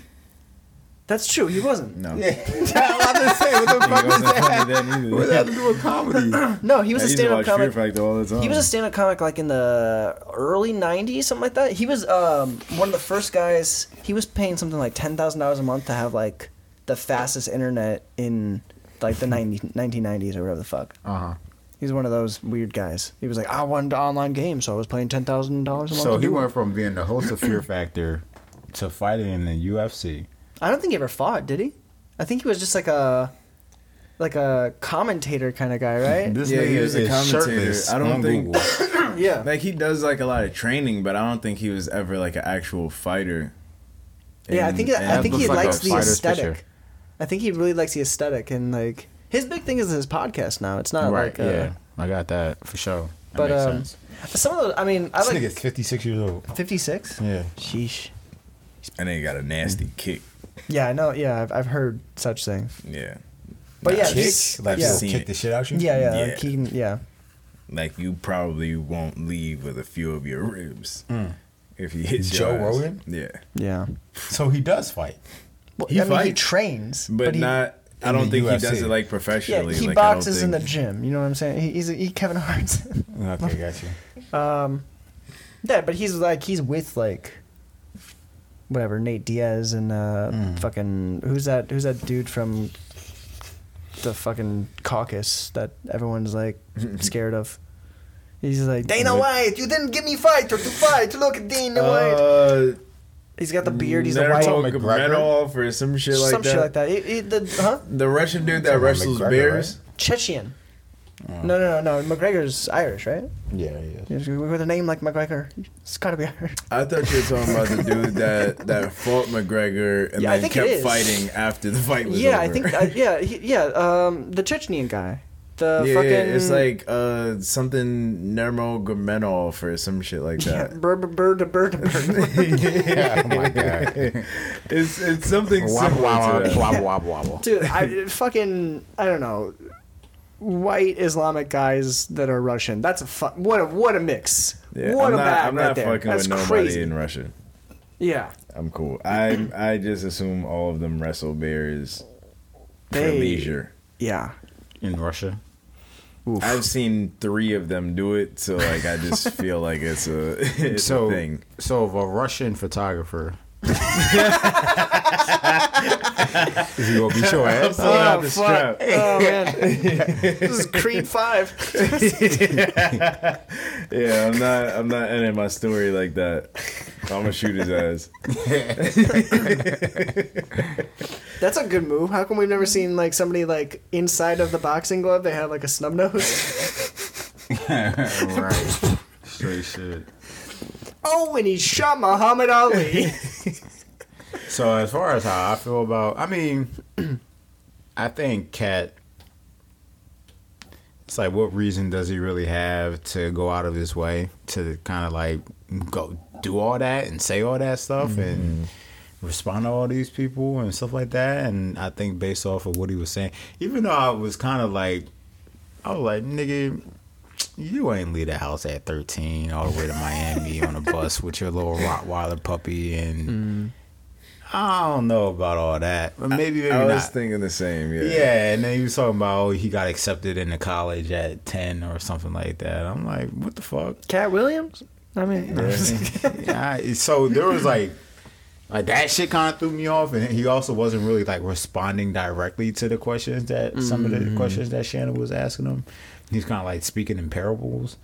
Speaker 1: That's true. He wasn't.
Speaker 3: No.
Speaker 2: Yeah, I'm about to say what the
Speaker 3: He
Speaker 2: fuck was
Speaker 3: wasn't
Speaker 2: that?
Speaker 3: then
Speaker 2: What does that to do with comedy?
Speaker 1: No, he was
Speaker 3: I
Speaker 1: a
Speaker 3: used
Speaker 1: stand up
Speaker 3: watch Fear
Speaker 1: comic.
Speaker 3: Factor all the time.
Speaker 1: He was a stand up comic like in the early '90s, something like that. He was um, one of the first guys. He was paying something like ten thousand dollars a month to have like the fastest internet in like the 90, 1990s or whatever the fuck.
Speaker 2: Uh huh.
Speaker 1: He's one of those weird guys. He was like, I wanted an online game, so I was paying ten thousand dollars a month.
Speaker 2: So
Speaker 1: to
Speaker 2: he
Speaker 1: do it."
Speaker 2: went from being the host of Fear Factor to fighting in the UFC.
Speaker 1: I don't think he ever fought, did he? I think he was just like a like a commentator kind of guy, right?
Speaker 2: This
Speaker 3: Yeah,
Speaker 2: nigga
Speaker 3: he was a commentator.
Speaker 2: shirtless
Speaker 3: I don't think-
Speaker 1: yeah.
Speaker 3: Like he does like a lot of training, but I don't think he was ever like an actual fighter.
Speaker 1: Yeah, I think I think he
Speaker 2: like
Speaker 1: likes the aesthetic.
Speaker 2: picture.
Speaker 1: I think he really likes the aesthetic and like his big thing is his podcast now. It's not
Speaker 2: right?
Speaker 1: like uh,
Speaker 2: yeah, I got that for sure. That
Speaker 1: But,
Speaker 2: makes
Speaker 1: um,
Speaker 2: sense.
Speaker 1: some of those. I mean, I
Speaker 2: This
Speaker 1: like
Speaker 2: nigga's 56 years old.
Speaker 1: fifty six.
Speaker 2: Yeah.
Speaker 1: Sheesh.
Speaker 3: and then he got a nasty kick.
Speaker 1: Yeah, I know. Yeah, I've, I've heard such things.
Speaker 3: Yeah.
Speaker 1: But yeah,
Speaker 2: Kick?
Speaker 1: he's-
Speaker 2: Like
Speaker 1: yeah.
Speaker 2: he'll kick the shit out you?
Speaker 1: Yeah, yeah,
Speaker 3: Yeah.
Speaker 1: Like he, can- yeah.
Speaker 3: Like you probably won't leave with a few of your ribs
Speaker 2: Mm.
Speaker 3: if he hits
Speaker 2: Joe
Speaker 3: your ass.
Speaker 2: Rogan?
Speaker 3: Yeah,
Speaker 1: Yeah.
Speaker 2: So he does fight.
Speaker 1: Well,
Speaker 3: He
Speaker 1: I mean, he
Speaker 3: fights,
Speaker 1: trains,
Speaker 3: but,
Speaker 1: he,
Speaker 3: not. I
Speaker 2: in
Speaker 3: don't
Speaker 2: the
Speaker 3: think he
Speaker 2: UFC.
Speaker 3: does it like
Speaker 1: Yeah,
Speaker 3: professionally.
Speaker 1: he
Speaker 3: like, I don't
Speaker 1: boxes in the
Speaker 3: think-
Speaker 1: gym. You know what I'm saying? He, he's a, he Kevin Hart's.
Speaker 2: Okay, got you.
Speaker 1: um, yeah, but he's like he's with like whatever Nate Diaz and uh,
Speaker 2: Mm.
Speaker 1: fucking who's that? Who's that dude from the fucking caucus that everyone's like scared of? He's like Dana
Speaker 3: What?
Speaker 1: White. You didn't give me fight or to fight. Look at Dana White.
Speaker 3: Uh,
Speaker 1: He's got the beard. He's a
Speaker 3: Nermal
Speaker 1: white.
Speaker 2: McGregor?
Speaker 3: Medvedev or some shit like
Speaker 1: some
Speaker 3: that.
Speaker 1: shit like that. It, it, the, huh?
Speaker 3: The Russian dude that wrestles
Speaker 2: McGregor,
Speaker 3: bears.
Speaker 1: Chechen. No, no, no, no. McGregor's Irish, right?
Speaker 2: Yeah, he is.
Speaker 1: Yeah, With a name like McGregor, it's gotta be Irish.
Speaker 3: I thought you were talking about the dude that that fought McGregor and
Speaker 1: Yeah,
Speaker 3: then kept fighting after the fight was
Speaker 1: Yeah,
Speaker 3: over.
Speaker 1: I think. I, yeah, he, yeah. Um, the Chechenian guy. The
Speaker 3: yeah,
Speaker 1: fucking.
Speaker 3: it's like uh something Nurmagomedov or some shit like
Speaker 1: Yeah,
Speaker 3: that.
Speaker 1: bird, bird, bird, bird.
Speaker 2: oh my god.
Speaker 3: It's it's something
Speaker 2: Wobble
Speaker 3: similar
Speaker 2: wobble
Speaker 3: to that.
Speaker 2: wobble wobble wobble.
Speaker 1: Dude, I fucking. I don't know. White Islamic guys that are Russian. That's a fun. What a what a mix.
Speaker 3: Yeah,
Speaker 1: what
Speaker 3: I'm
Speaker 1: a
Speaker 3: not,
Speaker 1: bag
Speaker 3: I'm
Speaker 1: right
Speaker 3: not
Speaker 1: there.
Speaker 3: fucking
Speaker 1: That's
Speaker 3: with nobody
Speaker 1: crazy.
Speaker 3: in Russia.
Speaker 1: Yeah,
Speaker 3: I'm cool. I I just assume all of them wrestle bears for leisure.
Speaker 1: yeah.
Speaker 2: in Russia.
Speaker 1: Oof.
Speaker 3: I've seen three of them do it, so like I just feel like it's a it's
Speaker 2: so,
Speaker 3: a thing.
Speaker 2: so if a Russian photographer. He gonna beat your oh, ass?
Speaker 3: Pulling out
Speaker 1: Oh, fuck.
Speaker 3: strap.
Speaker 1: Oh man, this is Creed Five.
Speaker 3: Yeah, I'm not I'm not ending my story like that. I'm gonna shoot his ass.
Speaker 1: That's a good move. How come we've never seen like somebody like inside of the boxing glove? They have like a snub nose.
Speaker 2: right. Straight shit.
Speaker 1: Oh, and he shot Muhammad Ali.
Speaker 2: So as far as how I feel about, I mean, I think Katt. It's like, what reason does he really have to go out of his way to kind of like go do all that and say all that stuff and mm-hmm. respond to all these people and stuff like that? And I think based off of what he was saying, even though I was kind of like, I was like, nigga, you ain't leave the house at 13 all the way to Miami on a bus with your little Rottweiler puppy and. Mm-hmm. I don't know about all that, but maybe maybe
Speaker 3: I was
Speaker 2: not.
Speaker 3: thinking the same. Yeah.
Speaker 2: yeah, and then he was talking about oh, he got accepted into college at ten or something like that. I'm like, what the fuck?
Speaker 1: Katt Williams. I mean,
Speaker 2: yeah, I- so there was like, like that shit kind of threw me off, and he also wasn't really like responding directly to the questions that some of the mm-hmm. questions that Shannon was asking him. He's kind of like speaking in parables.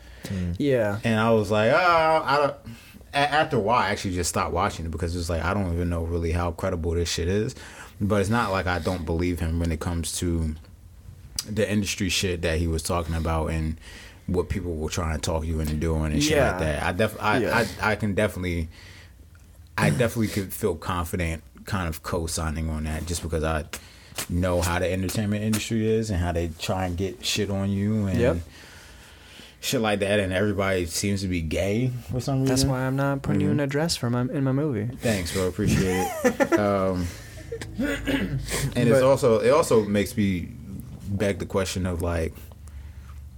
Speaker 1: yeah.
Speaker 2: And I was like, oh, I don't. After a while, I actually just stopped watching it because it's like I don't even know really how credible this shit is. But it's not like I don't believe him when it comes to the industry shit that he was talking about and what people were trying to talk you into doing and shit
Speaker 1: Yeah.
Speaker 2: like that. I def I,
Speaker 1: Yeah.
Speaker 2: I I can definitely I definitely could feel confident kind of co-signing on that just because I know how the entertainment industry is and how they try and get shit on you and
Speaker 1: Yep.
Speaker 2: Shit like that and everybody seems to be gay for some reason.
Speaker 1: That's why I'm not putting you in a dress for my in my movie.
Speaker 2: Thanks, bro. Appreciate it. um, and it's also it also makes me beg the question of like,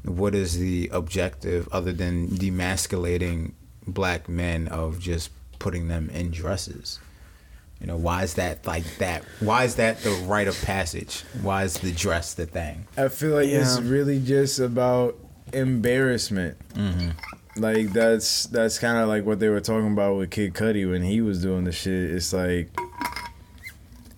Speaker 2: what is the objective other than demasculating black men of just putting them in dresses? You know, why is that like that? Why is that the rite of passage? Why is the dress the thing?
Speaker 3: I feel like it's really just about embarrassment. Like that's that's kind of like what they were talking about with Kid Cudi when he was doing the shit. It's like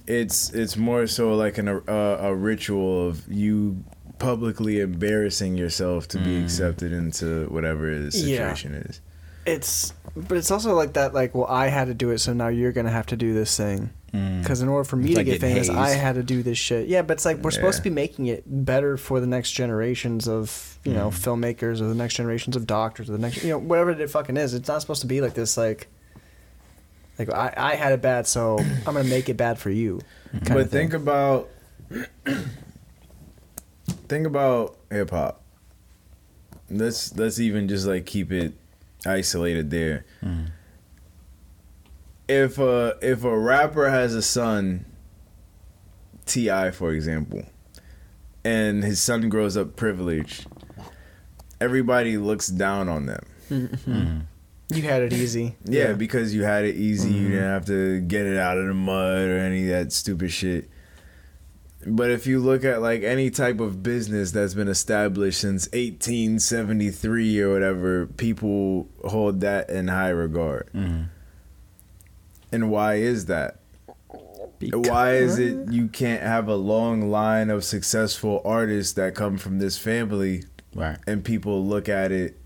Speaker 3: it's it's more so like an, a a ritual of you publicly embarrassing yourself to be mm. accepted into whatever the
Speaker 1: Yeah.
Speaker 3: situation is.
Speaker 1: It's but it's also like that. Like, well, I had to do it, so now you're gonna have to do this thing. Mm. Because in order for me
Speaker 2: It's
Speaker 1: to
Speaker 2: like
Speaker 1: get
Speaker 2: getting
Speaker 1: famous, I had to do this shit. Yeah, but it's like we're supposed to be making it better for the next generations of you know mm. filmmakers or the next generations of doctors or the next you know whatever it fucking is. It's not supposed to be like this. Like, like I, I had it bad, so I'm gonna make it bad for you. Mm-hmm. kind
Speaker 3: but think about think about hip hop. Let's let's even just like keep it isolated there. Mm. If a if a rapper has a son, T.I. for example, and his son grows up privileged, everybody looks down on them. Mm-hmm.
Speaker 1: you had it easy.
Speaker 3: Yeah, because you had it easy. You mm-hmm. didn't have to get it out of the mud or any of that stupid shit. But if you look at like any type of business that's been established since 1873 or whatever, people hold that in high regard. Mm-hmm. And why is that? Why is it you can't have a long line of successful artists that come from this family
Speaker 2: Right.
Speaker 3: and people look at it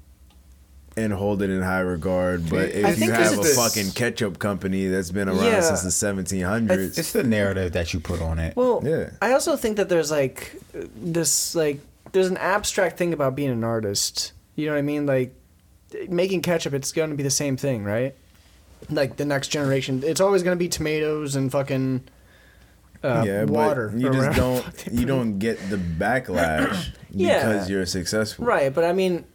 Speaker 3: and hold it in high regard. But
Speaker 1: I
Speaker 3: if you have a
Speaker 1: is-
Speaker 3: fucking ketchup company that's been around
Speaker 1: Yeah.
Speaker 3: since the 1700s,
Speaker 2: It's the narrative that you put on it.
Speaker 1: Well,
Speaker 3: Yeah.
Speaker 1: I also think that there's like this like there's an abstract thing about being an artist. You know what I mean? Like making ketchup, it's going to be the same thing, right? Like the next generation, it's always going to be tomatoes and fucking uh,
Speaker 3: yeah,
Speaker 1: water.
Speaker 3: but you just don't you don't get the backlash
Speaker 1: Yeah.
Speaker 3: because you're successful.
Speaker 1: right. But I mean,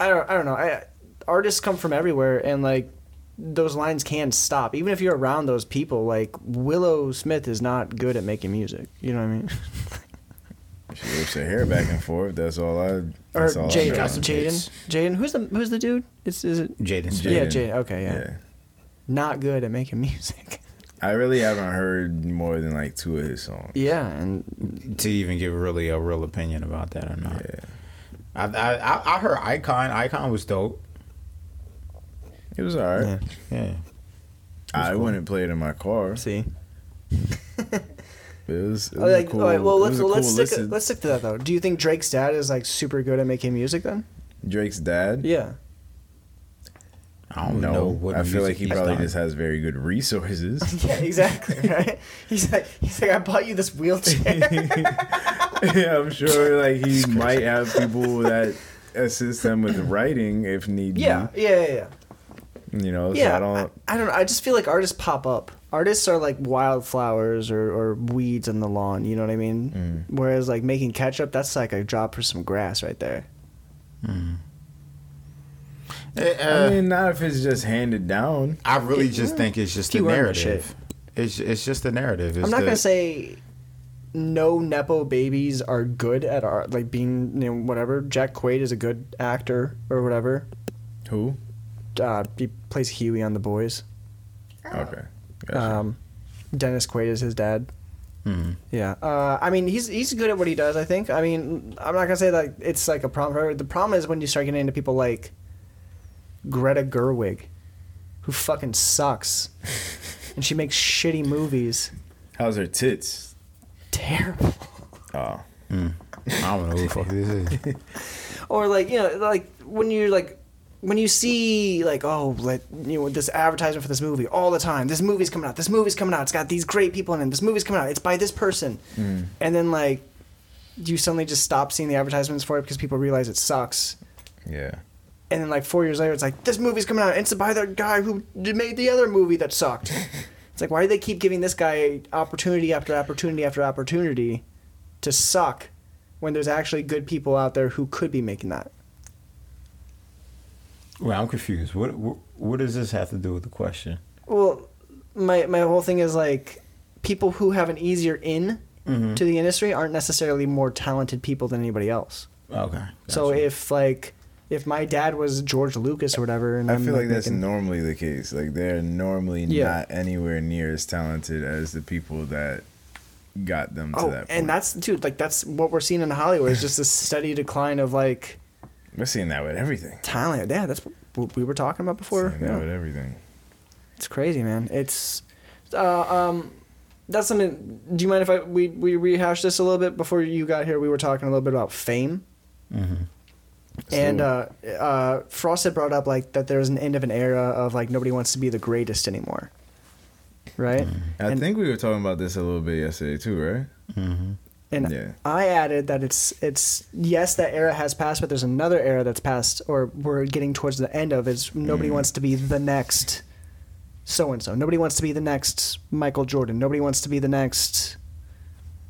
Speaker 1: I don't, I don't know. I, artists come from everywhere, and like those lines can stop. Even if you're around those people, like Willow Smith is not good at making music. You know what I mean?
Speaker 3: She whips her hair back and forth. That's all I.
Speaker 1: Or
Speaker 3: That's all I
Speaker 1: Jaden.
Speaker 3: know.
Speaker 5: got some
Speaker 1: Jaden. Jaden. Who's the Who's the dude? It's is it?
Speaker 5: Jaden
Speaker 1: Yeah,
Speaker 3: Jaden.
Speaker 1: Jaden. Okay, yeah.
Speaker 3: Yeah.
Speaker 1: Not good at making music.
Speaker 3: I really haven't heard more than like two of his songs.
Speaker 1: Yeah, and
Speaker 5: To even give really a real opinion about that or not.
Speaker 3: Yeah.
Speaker 5: I, I I- I heard Icon. Icon was dope.
Speaker 3: It was alright.
Speaker 1: Yeah.
Speaker 5: Yeah.
Speaker 3: I wouldn't play it in my car.
Speaker 1: see.
Speaker 3: It was, it was
Speaker 1: like,
Speaker 3: cool.
Speaker 1: all right, well, let's
Speaker 3: was a
Speaker 1: let's stick
Speaker 3: listen.
Speaker 1: let's stick to that though. Do you think Drake's dad is like super good at making music then?
Speaker 3: Drake's dad.
Speaker 1: Yeah.
Speaker 5: I don't know
Speaker 3: No,
Speaker 5: what
Speaker 3: I feel like he probably
Speaker 5: done.
Speaker 3: just has very good resources.
Speaker 1: Yeah, exactly. Right. He's like he's like I bought you this wheelchair.
Speaker 3: yeah, I'm sure like he might have people that assist them with writing if need
Speaker 1: yeah, yeah, yeah, yeah.
Speaker 3: You know, so
Speaker 1: Yeah,
Speaker 3: I don't.
Speaker 1: I, I don't know. I just feel like artists pop up. Artists are like wildflowers or, or weeds on the lawn. You know what I mean?
Speaker 3: Mm.
Speaker 1: Whereas like making ketchup, that's like a drop for some grass right there.
Speaker 5: Eh,
Speaker 3: I
Speaker 5: uh,
Speaker 3: mean, not if it's just handed down.
Speaker 5: I really just think it's just the
Speaker 1: the
Speaker 5: narrative. It's it's just the narrative. It's
Speaker 1: I'm not
Speaker 5: the-
Speaker 1: gonna say no nepo babies are good at art, like being you know whatever. Jack Quaid is a good actor or whatever.
Speaker 3: Who?
Speaker 1: Uh, he plays Hughie on The Boys.
Speaker 3: Okay. Gotcha.
Speaker 1: Um, Dennis Quaid is his dad.
Speaker 5: Mhm.
Speaker 1: Yeah. Uh, I mean, he's he's good at what he does. I think. I mean, I'm not gonna say that it's like a problem. for. The problem is when you start getting into people like Greta Gerwig, who fucking sucks, and she makes shitty movies.
Speaker 3: How's her tits?
Speaker 1: Terrible.
Speaker 3: Oh, hmm.
Speaker 5: I don't know who the fuck this is.
Speaker 1: Or like you know, like when you're like when you see like oh like you know this advertisement for this movie all the time. This movie's coming out. This movie's coming out. It's got these great people in it. This movie's coming out. It's by this person. Hmm. And then like you suddenly just stop seeing the advertisements for it because people realize it sucks.
Speaker 3: yeah.
Speaker 1: And then like four years later, it's like this movie's coming out. And It's by the guy who made the other movie that sucked. it's like why do they keep giving this guy opportunity after opportunity after opportunity to suck when there's actually good people out there who could be making that?
Speaker 5: Well, I'm confused. What, what what does this have to do with the question?
Speaker 1: Well, my my whole thing is like people who have an easier in
Speaker 5: Mm-hmm.
Speaker 1: to the industry aren't necessarily more talented people than anybody else.
Speaker 5: Okay.
Speaker 1: So if like if my dad was George Lucas or whatever, and
Speaker 3: I
Speaker 1: I'm,
Speaker 3: feel like that's
Speaker 1: making-
Speaker 3: normally the case. Like they're normally
Speaker 1: Yeah.
Speaker 3: not anywhere near as talented as the people that got them to
Speaker 1: oh,
Speaker 3: that point.
Speaker 1: and that's dude, like that's what we're seeing in Hollywood is just a steady decline of like
Speaker 3: we're seeing that with everything.
Speaker 1: talent. Yeah, that's what we were talking about before.
Speaker 3: Seeing that
Speaker 1: Yeah.
Speaker 3: with everything.
Speaker 1: It's crazy, man. It's uh, um that's something do you mind if I we, we rehash this a little bit before you got here we were talking a little bit about fame. And uh, uh, Frost had brought up like that there's an end of an era of like nobody wants to be the greatest anymore, right?
Speaker 3: I
Speaker 1: And-
Speaker 3: think we were talking about this a little bit yesterday too, right?
Speaker 1: And
Speaker 3: Yeah.
Speaker 1: I added that it's it's yes that era has passed, but there's another era that's passed, or we're getting towards the end of. Is nobody wants to be the next so and so. Nobody wants to be the next Michael Jordan. Nobody wants to be the next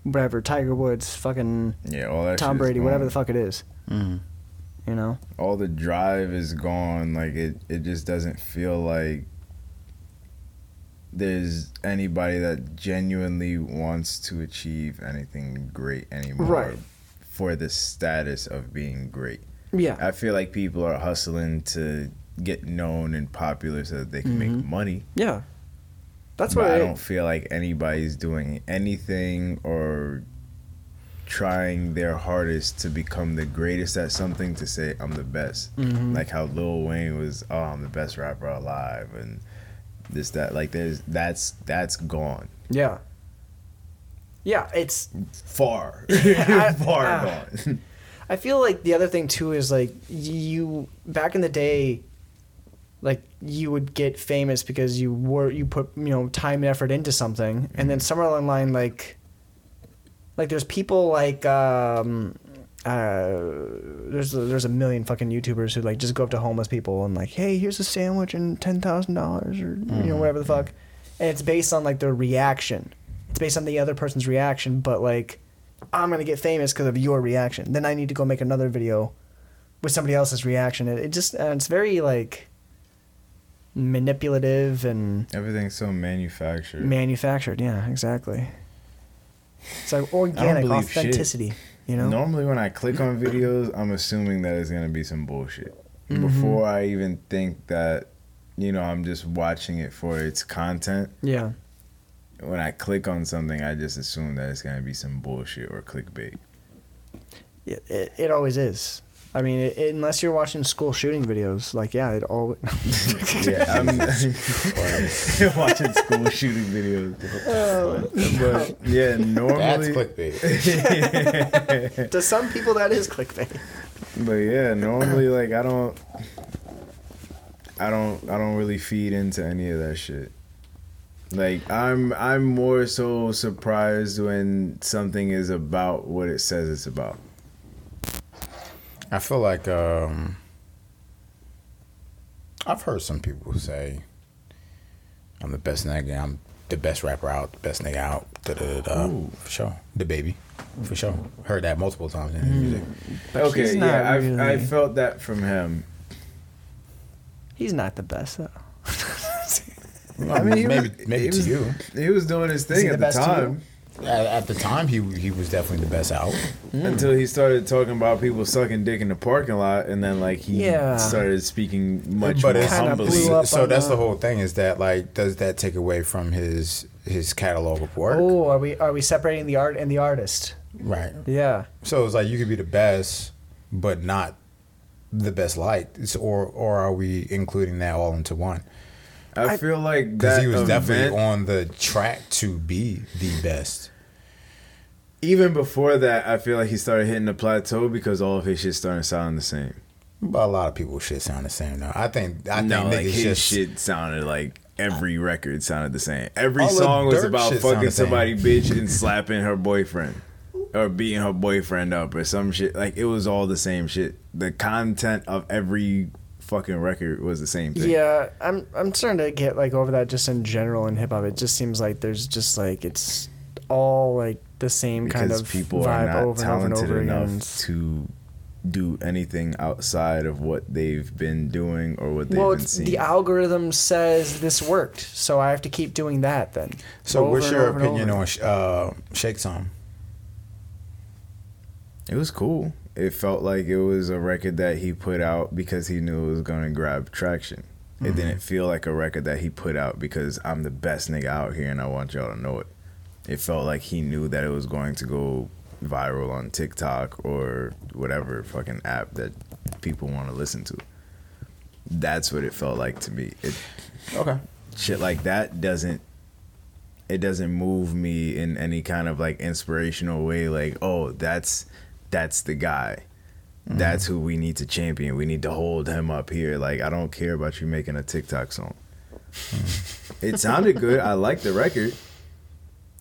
Speaker 1: whatever Tiger Woods, fucking
Speaker 3: Yeah, all that.
Speaker 1: Tom
Speaker 3: is
Speaker 1: Brady, whatever
Speaker 3: gone.
Speaker 1: the fuck it is. You know.
Speaker 3: all the drive is gone. Like it, it just doesn't feel like there's anybody that genuinely wants to achieve anything great anymore.
Speaker 1: Right.
Speaker 3: For the status of being great.
Speaker 1: Yeah.
Speaker 3: I feel like people are hustling to get known and popular so that they can make mm-hmm. money.
Speaker 1: yeah. That's
Speaker 3: why
Speaker 1: what
Speaker 3: I don't feel like anybody's doing anything or trying their hardest to become the greatest at something to say I'm the best.
Speaker 1: Mm-hmm.
Speaker 3: Like how Lil Wayne was, oh, I'm the best rapper alive, and this that. Like there's that's that's gone
Speaker 1: Yeah. Yeah, it's
Speaker 3: far,
Speaker 1: I-
Speaker 3: far
Speaker 1: ah.
Speaker 3: gone.
Speaker 1: I feel like the other thing too is like you back in the day like you would get famous because you were you put you know time and effort into something and then somewhere along the line like like there's people like um uh there's a, there's a million fucking YouTubers who like just go up to homeless people and like hey here's a sandwich and ten thousand dollars or you know whatever the fuck and it's based on like their reaction it's based on the other person's reaction but like I'm gonna get famous because of your reaction. Then I need to go make another video with somebody else's reaction. It, it just uh, it's very like manipulative and
Speaker 3: Everything's so manufactured.
Speaker 1: manufactured. Yeah, exactly. It's like organic
Speaker 3: believe shit.
Speaker 1: authenticity. You know?
Speaker 3: Normally, when I click on videos, I'm assuming that it's gonna be some bullshit
Speaker 1: Mm-hmm.
Speaker 3: before I even think that, you know, I'm just watching it for its content.
Speaker 1: Yeah.
Speaker 3: When I click on something, I just assume that it's gonna be some bullshit or clickbait.
Speaker 1: It, it, it always is. I mean, it, it- unless you're watching school shooting videos, like yeah, it all.
Speaker 3: Yeah, I'm watching school shooting videos. Oh, But yeah, normally
Speaker 2: That's
Speaker 3: normally.
Speaker 2: clickbait.
Speaker 1: to some people, that is clickbait.
Speaker 3: But yeah, normally like I don't I don't I don't really feed into any of that shit. Like I'm I'm more so surprised when something is about what it says it's about.
Speaker 2: I feel like um, I've heard some people say, "I'm the best nigga. I'm the best rapper out. The best nigga out." Da da da. da.
Speaker 3: Ooh.
Speaker 2: For sure, DaBaby, for sure. Heard that multiple times in his music.
Speaker 3: Okay, yeah,
Speaker 1: really-
Speaker 3: I've, I felt that from him.
Speaker 1: He's not the best though.
Speaker 3: I mean, he
Speaker 2: maybe
Speaker 3: was-
Speaker 2: maybe
Speaker 3: he
Speaker 2: to
Speaker 3: was-
Speaker 2: you.
Speaker 3: He was doing his thing at the
Speaker 1: best to
Speaker 3: time
Speaker 2: At, at the time, he he was definitely the best out. Mm.
Speaker 3: until he started talking about people sucking dick in the parking lot, and then like he
Speaker 1: Yeah.
Speaker 3: started speaking much
Speaker 2: but
Speaker 3: more humbly.
Speaker 1: blew
Speaker 2: so that's
Speaker 1: the-
Speaker 2: the whole thing. Is that like does that take away from his his catalog of work?
Speaker 1: Oh, are we are we separating the art and the artist?
Speaker 2: Right.
Speaker 1: Yeah.
Speaker 2: So it's like you could be the best, but not the best light, It's- or or are we including that all into one?
Speaker 3: I, feel like
Speaker 2: Because he was
Speaker 3: event,
Speaker 2: definitely on the track to be the best.
Speaker 3: even before that, I feel like he started hitting the plateau because all of his shit started sounding the same.
Speaker 2: But a lot of people shit sound the same though. I think I
Speaker 3: no,
Speaker 2: think
Speaker 3: like his
Speaker 2: just
Speaker 3: shit sounded like every record sounded the same. Every song was about fucking somebody bitch and slapping her boyfriend. Or beating her boyfriend up or some shit. Like it was all the same shit. The content of every fucking record was the same thing.
Speaker 1: Yeah, I'm I'm starting to get like over that just in general in hip hop. It just seems like there's just like it's all like the same kind of
Speaker 3: people
Speaker 1: vibe
Speaker 3: are not
Speaker 1: over and and
Speaker 3: talented
Speaker 1: over
Speaker 3: enough
Speaker 1: again.
Speaker 3: to do anything outside of what they've been doing or what they've
Speaker 1: Well,
Speaker 3: been
Speaker 1: it's,
Speaker 3: seeing.
Speaker 1: the algorithm says this worked, so I have to keep doing that then.
Speaker 2: So
Speaker 1: Over
Speaker 2: what's your opinion on uh, Shake Sumn?
Speaker 3: It was cool. It felt like it was a record that he put out because he knew it was going to grab traction. It
Speaker 2: Mm-hmm.
Speaker 3: didn't feel like a record that he put out because I'm the best nigga out here and I want y'all to know it. It felt like he knew that it was going to go viral on TikTok or whatever fucking app that people want to listen to. That's what it felt like to me. It
Speaker 2: Okay.
Speaker 3: shit like that doesn't it doesn't move me in any kind of like inspirational way like oh that's that's the guy. Mm-hmm. That's who we need to champion. We need to hold him up here. Like i don't care about you making a tiktok song. Mm-hmm. It sounded good. I like the record.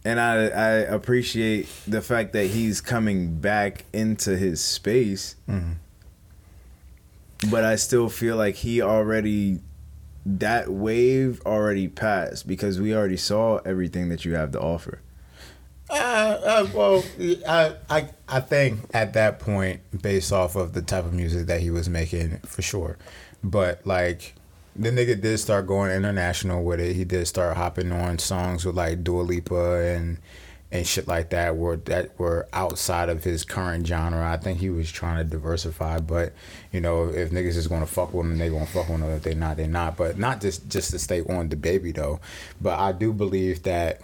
Speaker 3: And I, I appreciate the fact that he's coming back into his space. Mm-hmm. But i still feel like he already that wave already passed because we already saw everything that you have to offer.
Speaker 2: Uh, uh, well, I, I I think at that point, based off of the type of music that he was making, for sure. But like, the nigga did start going international with it. He did start hopping on songs with like Dua Lipa and and shit like that, were that were outside of his current genre. I think he was trying to diversify. But you know, if niggas is gonna fuck with him, they gonna fuck with him. If they not, they not. But not just just to stay on DaBaby though. But I do believe that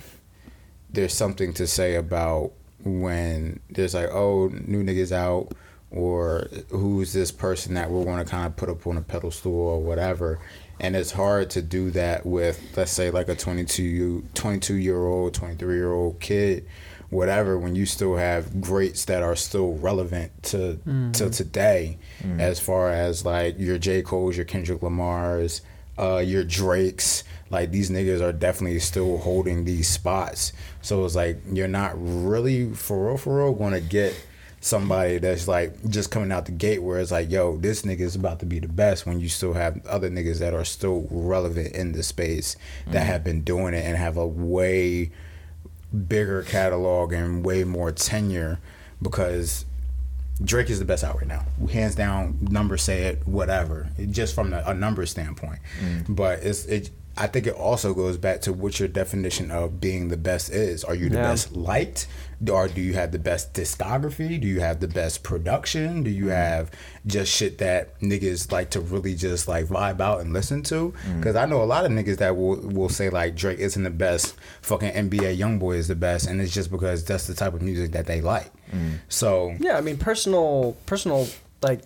Speaker 2: there's something to say about when there's like, oh, new niggas out, or who's this person that we're going to kind of put up on a pedestal or whatever. And it's hard to do that with, let's say, like a 22, 22 year old, 23 year old kid, whatever, when you still have greats that are still relevant to to today, as far as like your J. Cole's, your Kendrick Lamar's, uh, your Drakes. Like these niggas are definitely still holding these spots. So it's like you're not really for real for real gonna get somebody that's like just coming out the gate where it's like, yo, this nigga is about to be the best when you still have other niggas that are still relevant in the space that mm. have been doing it and have a way bigger catalog and way more tenure because Drake is the best out right now. Hands down, numbers say it, whatever. Just from the, a number standpoint. Mm. But it's it. I think it also goes back to what your definition of being the best is. Are you the
Speaker 1: Yeah.
Speaker 2: best liked? Or do you have the best discography? Do you have the best production? Do you
Speaker 1: Mm.
Speaker 2: have just shit that niggas like to really just like vibe out and listen to?
Speaker 1: Mm.
Speaker 2: Because I know a lot of niggas that will will say like Drake isn't the best, fucking NBA YoungBoy is the best, and it's just because that's the type of music that they like.
Speaker 1: Mm.
Speaker 2: So
Speaker 1: Yeah, I mean personal personal like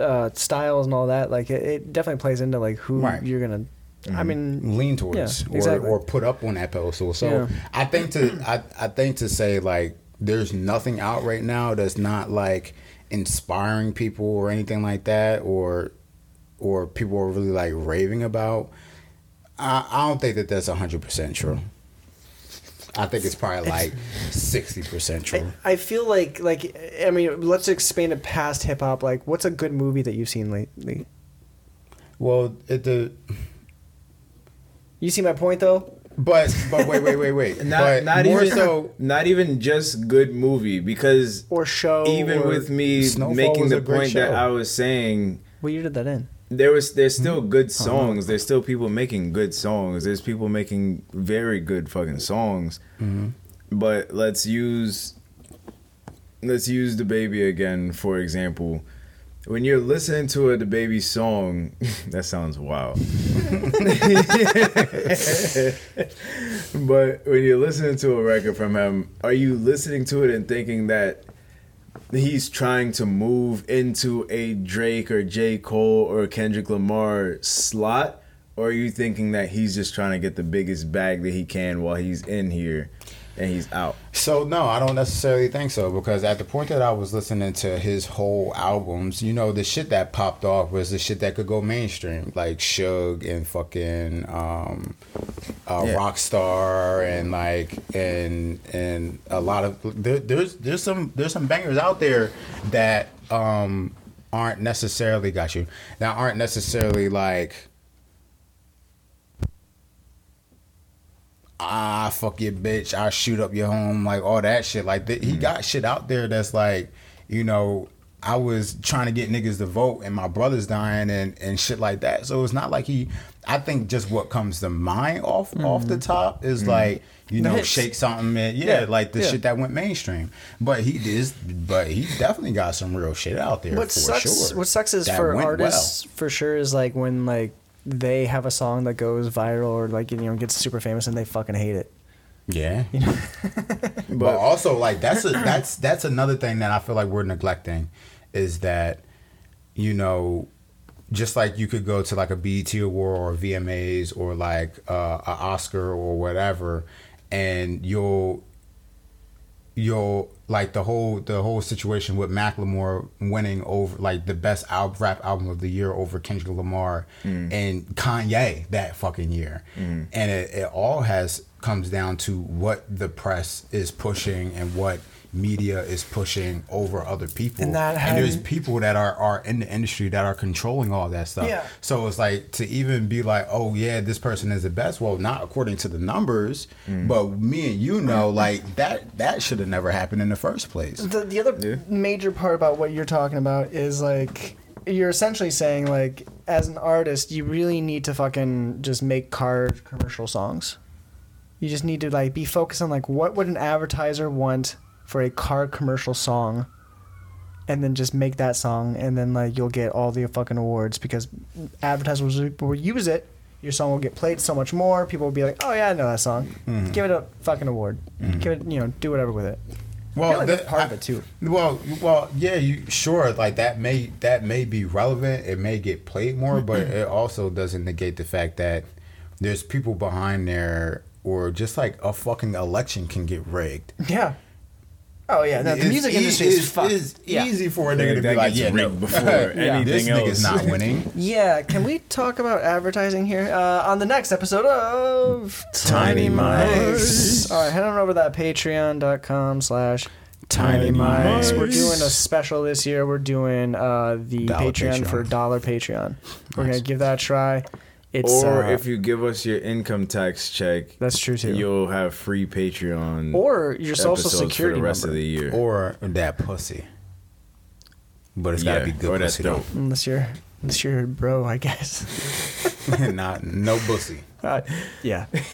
Speaker 1: uh, styles and all that. Like it, it definitely plays into like who
Speaker 2: Right.
Speaker 1: you're gonna. I mm-hmm. mean,
Speaker 2: lean towards
Speaker 1: Yeah, exactly.
Speaker 2: or, or put up on that pedestal. So
Speaker 1: Yeah.
Speaker 2: I think to I, I think to say like there's nothing out right now that's not like inspiring people or anything like that or or people are really like raving about. I, I don't think that that's hundred percent true. I think it's probably like sixty percent true.
Speaker 1: I feel like like I mean, let's expand it past hip hop. Like, what's a good movie that you've seen lately?
Speaker 2: well, it the
Speaker 1: You see my point though?
Speaker 2: but but wait wait wait wait.
Speaker 3: Not
Speaker 2: but
Speaker 3: not
Speaker 2: more
Speaker 3: even
Speaker 2: so.
Speaker 3: not even just good movie because
Speaker 1: Or show?
Speaker 3: even
Speaker 1: or-
Speaker 3: with me
Speaker 2: Snowfall
Speaker 3: making the
Speaker 2: a great
Speaker 3: point that. I was saying
Speaker 1: what year did that in?
Speaker 3: there was there's still
Speaker 2: Hmm?
Speaker 3: good songs. There's still people making good songs. There's people making very good fucking songs.
Speaker 2: Mm-hmm.
Speaker 3: But let's use let's use DaBaby again for example. When you're listening to a DaBaby song, that sounds wild. but when you're listening to a record from him, are you listening to it and thinking that he's trying to move into a Drake or J. Cole or Kendrick Lamar slot? Or are you thinking that he's just trying to get the biggest bag that he can while he's in here and he's out?
Speaker 2: So no, I don't necessarily think so because at the point that I was listening to his whole albums, you know, the shit that popped off was the shit that could go mainstream, like Suge and fucking um, uh,
Speaker 3: Yeah.
Speaker 2: Rockstar and like and and a lot of there, there's there's some there's some bangers out there that um aren't necessarily got you that aren't necessarily like ah fuck your bitch i shoot up your home like all that shit. Like th- he got shit out there that's like you know i was trying to get niggas to vote and my brother's dying and and shit like that. So it's not like he i think just what comes to mind off off the top is like you know Shake Sumn and yeah,
Speaker 1: Yeah,
Speaker 2: like the
Speaker 1: yeah.
Speaker 2: shit that went mainstream. But he is but he definitely got some real shit out there
Speaker 1: What
Speaker 2: for
Speaker 1: sucks?
Speaker 2: sure
Speaker 1: What sucks is
Speaker 2: that
Speaker 1: for artists for sure is like when like they have a song that goes viral or like you know gets super famous and they fucking hate it.
Speaker 2: yeah
Speaker 3: But,
Speaker 2: but also like that's a that's that's another thing that I feel like we're neglecting is that you know just like you could go to like a BET award or VMAs or like uh, a Oscar or whatever and you'll you'll like the whole the whole situation with Macklemore winning over like the best al- rap album of the year over Kendrick Lamar mm. and Kanye that fucking year, mm. and it, it all has comes down to what the press is pushing and what media is pushing over other people,
Speaker 1: And that
Speaker 2: and there's people that are are in the industry that are controlling all that stuff.
Speaker 1: Yeah.
Speaker 2: So it's like to even be like, oh yeah, this person is the best. Well, not according to the numbers, mm. but me and you know, like that that should have never happened in the first place.
Speaker 1: The, the other
Speaker 3: Yeah.
Speaker 1: major part about what you're talking about is like you're essentially saying like as an artist you really need to fucking just make car commercial songs. You just need to like be focused on like what would an advertiser want for a car commercial song and then just make that song and then like you'll get all the fucking awards because advertisers will use it your song will get played so much more people will be like oh yeah i know that song mm-hmm. give it a fucking award mm-hmm. give it you know do whatever with it well like that's part of it too.
Speaker 2: Well, well, yeah, you sure like that may that may be relevant. It may get played more, but mm-hmm. it also doesn't negate the fact that there's people behind there, or just like a fucking election can get rigged.
Speaker 1: Yeah. Oh yeah, no, the
Speaker 2: It's
Speaker 1: music
Speaker 2: e-
Speaker 1: industry is
Speaker 2: it's-
Speaker 1: fucked.
Speaker 2: It's
Speaker 1: yeah.
Speaker 2: easy for a
Speaker 3: That-
Speaker 2: nigga to
Speaker 3: that
Speaker 2: be like, yeah, no,
Speaker 3: rigged before
Speaker 1: Yeah.
Speaker 3: anything
Speaker 2: this
Speaker 3: else.
Speaker 2: nigga's not winning.
Speaker 1: Yeah, can we talk about advertising here uh, on the next episode of
Speaker 3: Tiny Mics.
Speaker 1: All right, head on over to that patreon.com slash
Speaker 2: Tiny
Speaker 1: Mics.
Speaker 2: Mics.
Speaker 1: We're doing a special this year. We're doing uh, the
Speaker 2: Dollar
Speaker 1: Patreon, for dollar Patreon. We're gonna give that a try. It's
Speaker 3: Or
Speaker 1: uh,
Speaker 3: if you give us your income tax check,
Speaker 1: that's true too.
Speaker 3: you'll have free Patreon
Speaker 1: or your social
Speaker 3: episodes
Speaker 1: security
Speaker 3: for the rest
Speaker 1: number.
Speaker 3: of the year.
Speaker 2: Or that pussy. But it's gotta be good
Speaker 3: or that's
Speaker 2: pussy though.
Speaker 3: dope.
Speaker 1: Unless you're It's your bro, I guess.
Speaker 2: Not no bussy.
Speaker 1: Uh, yeah.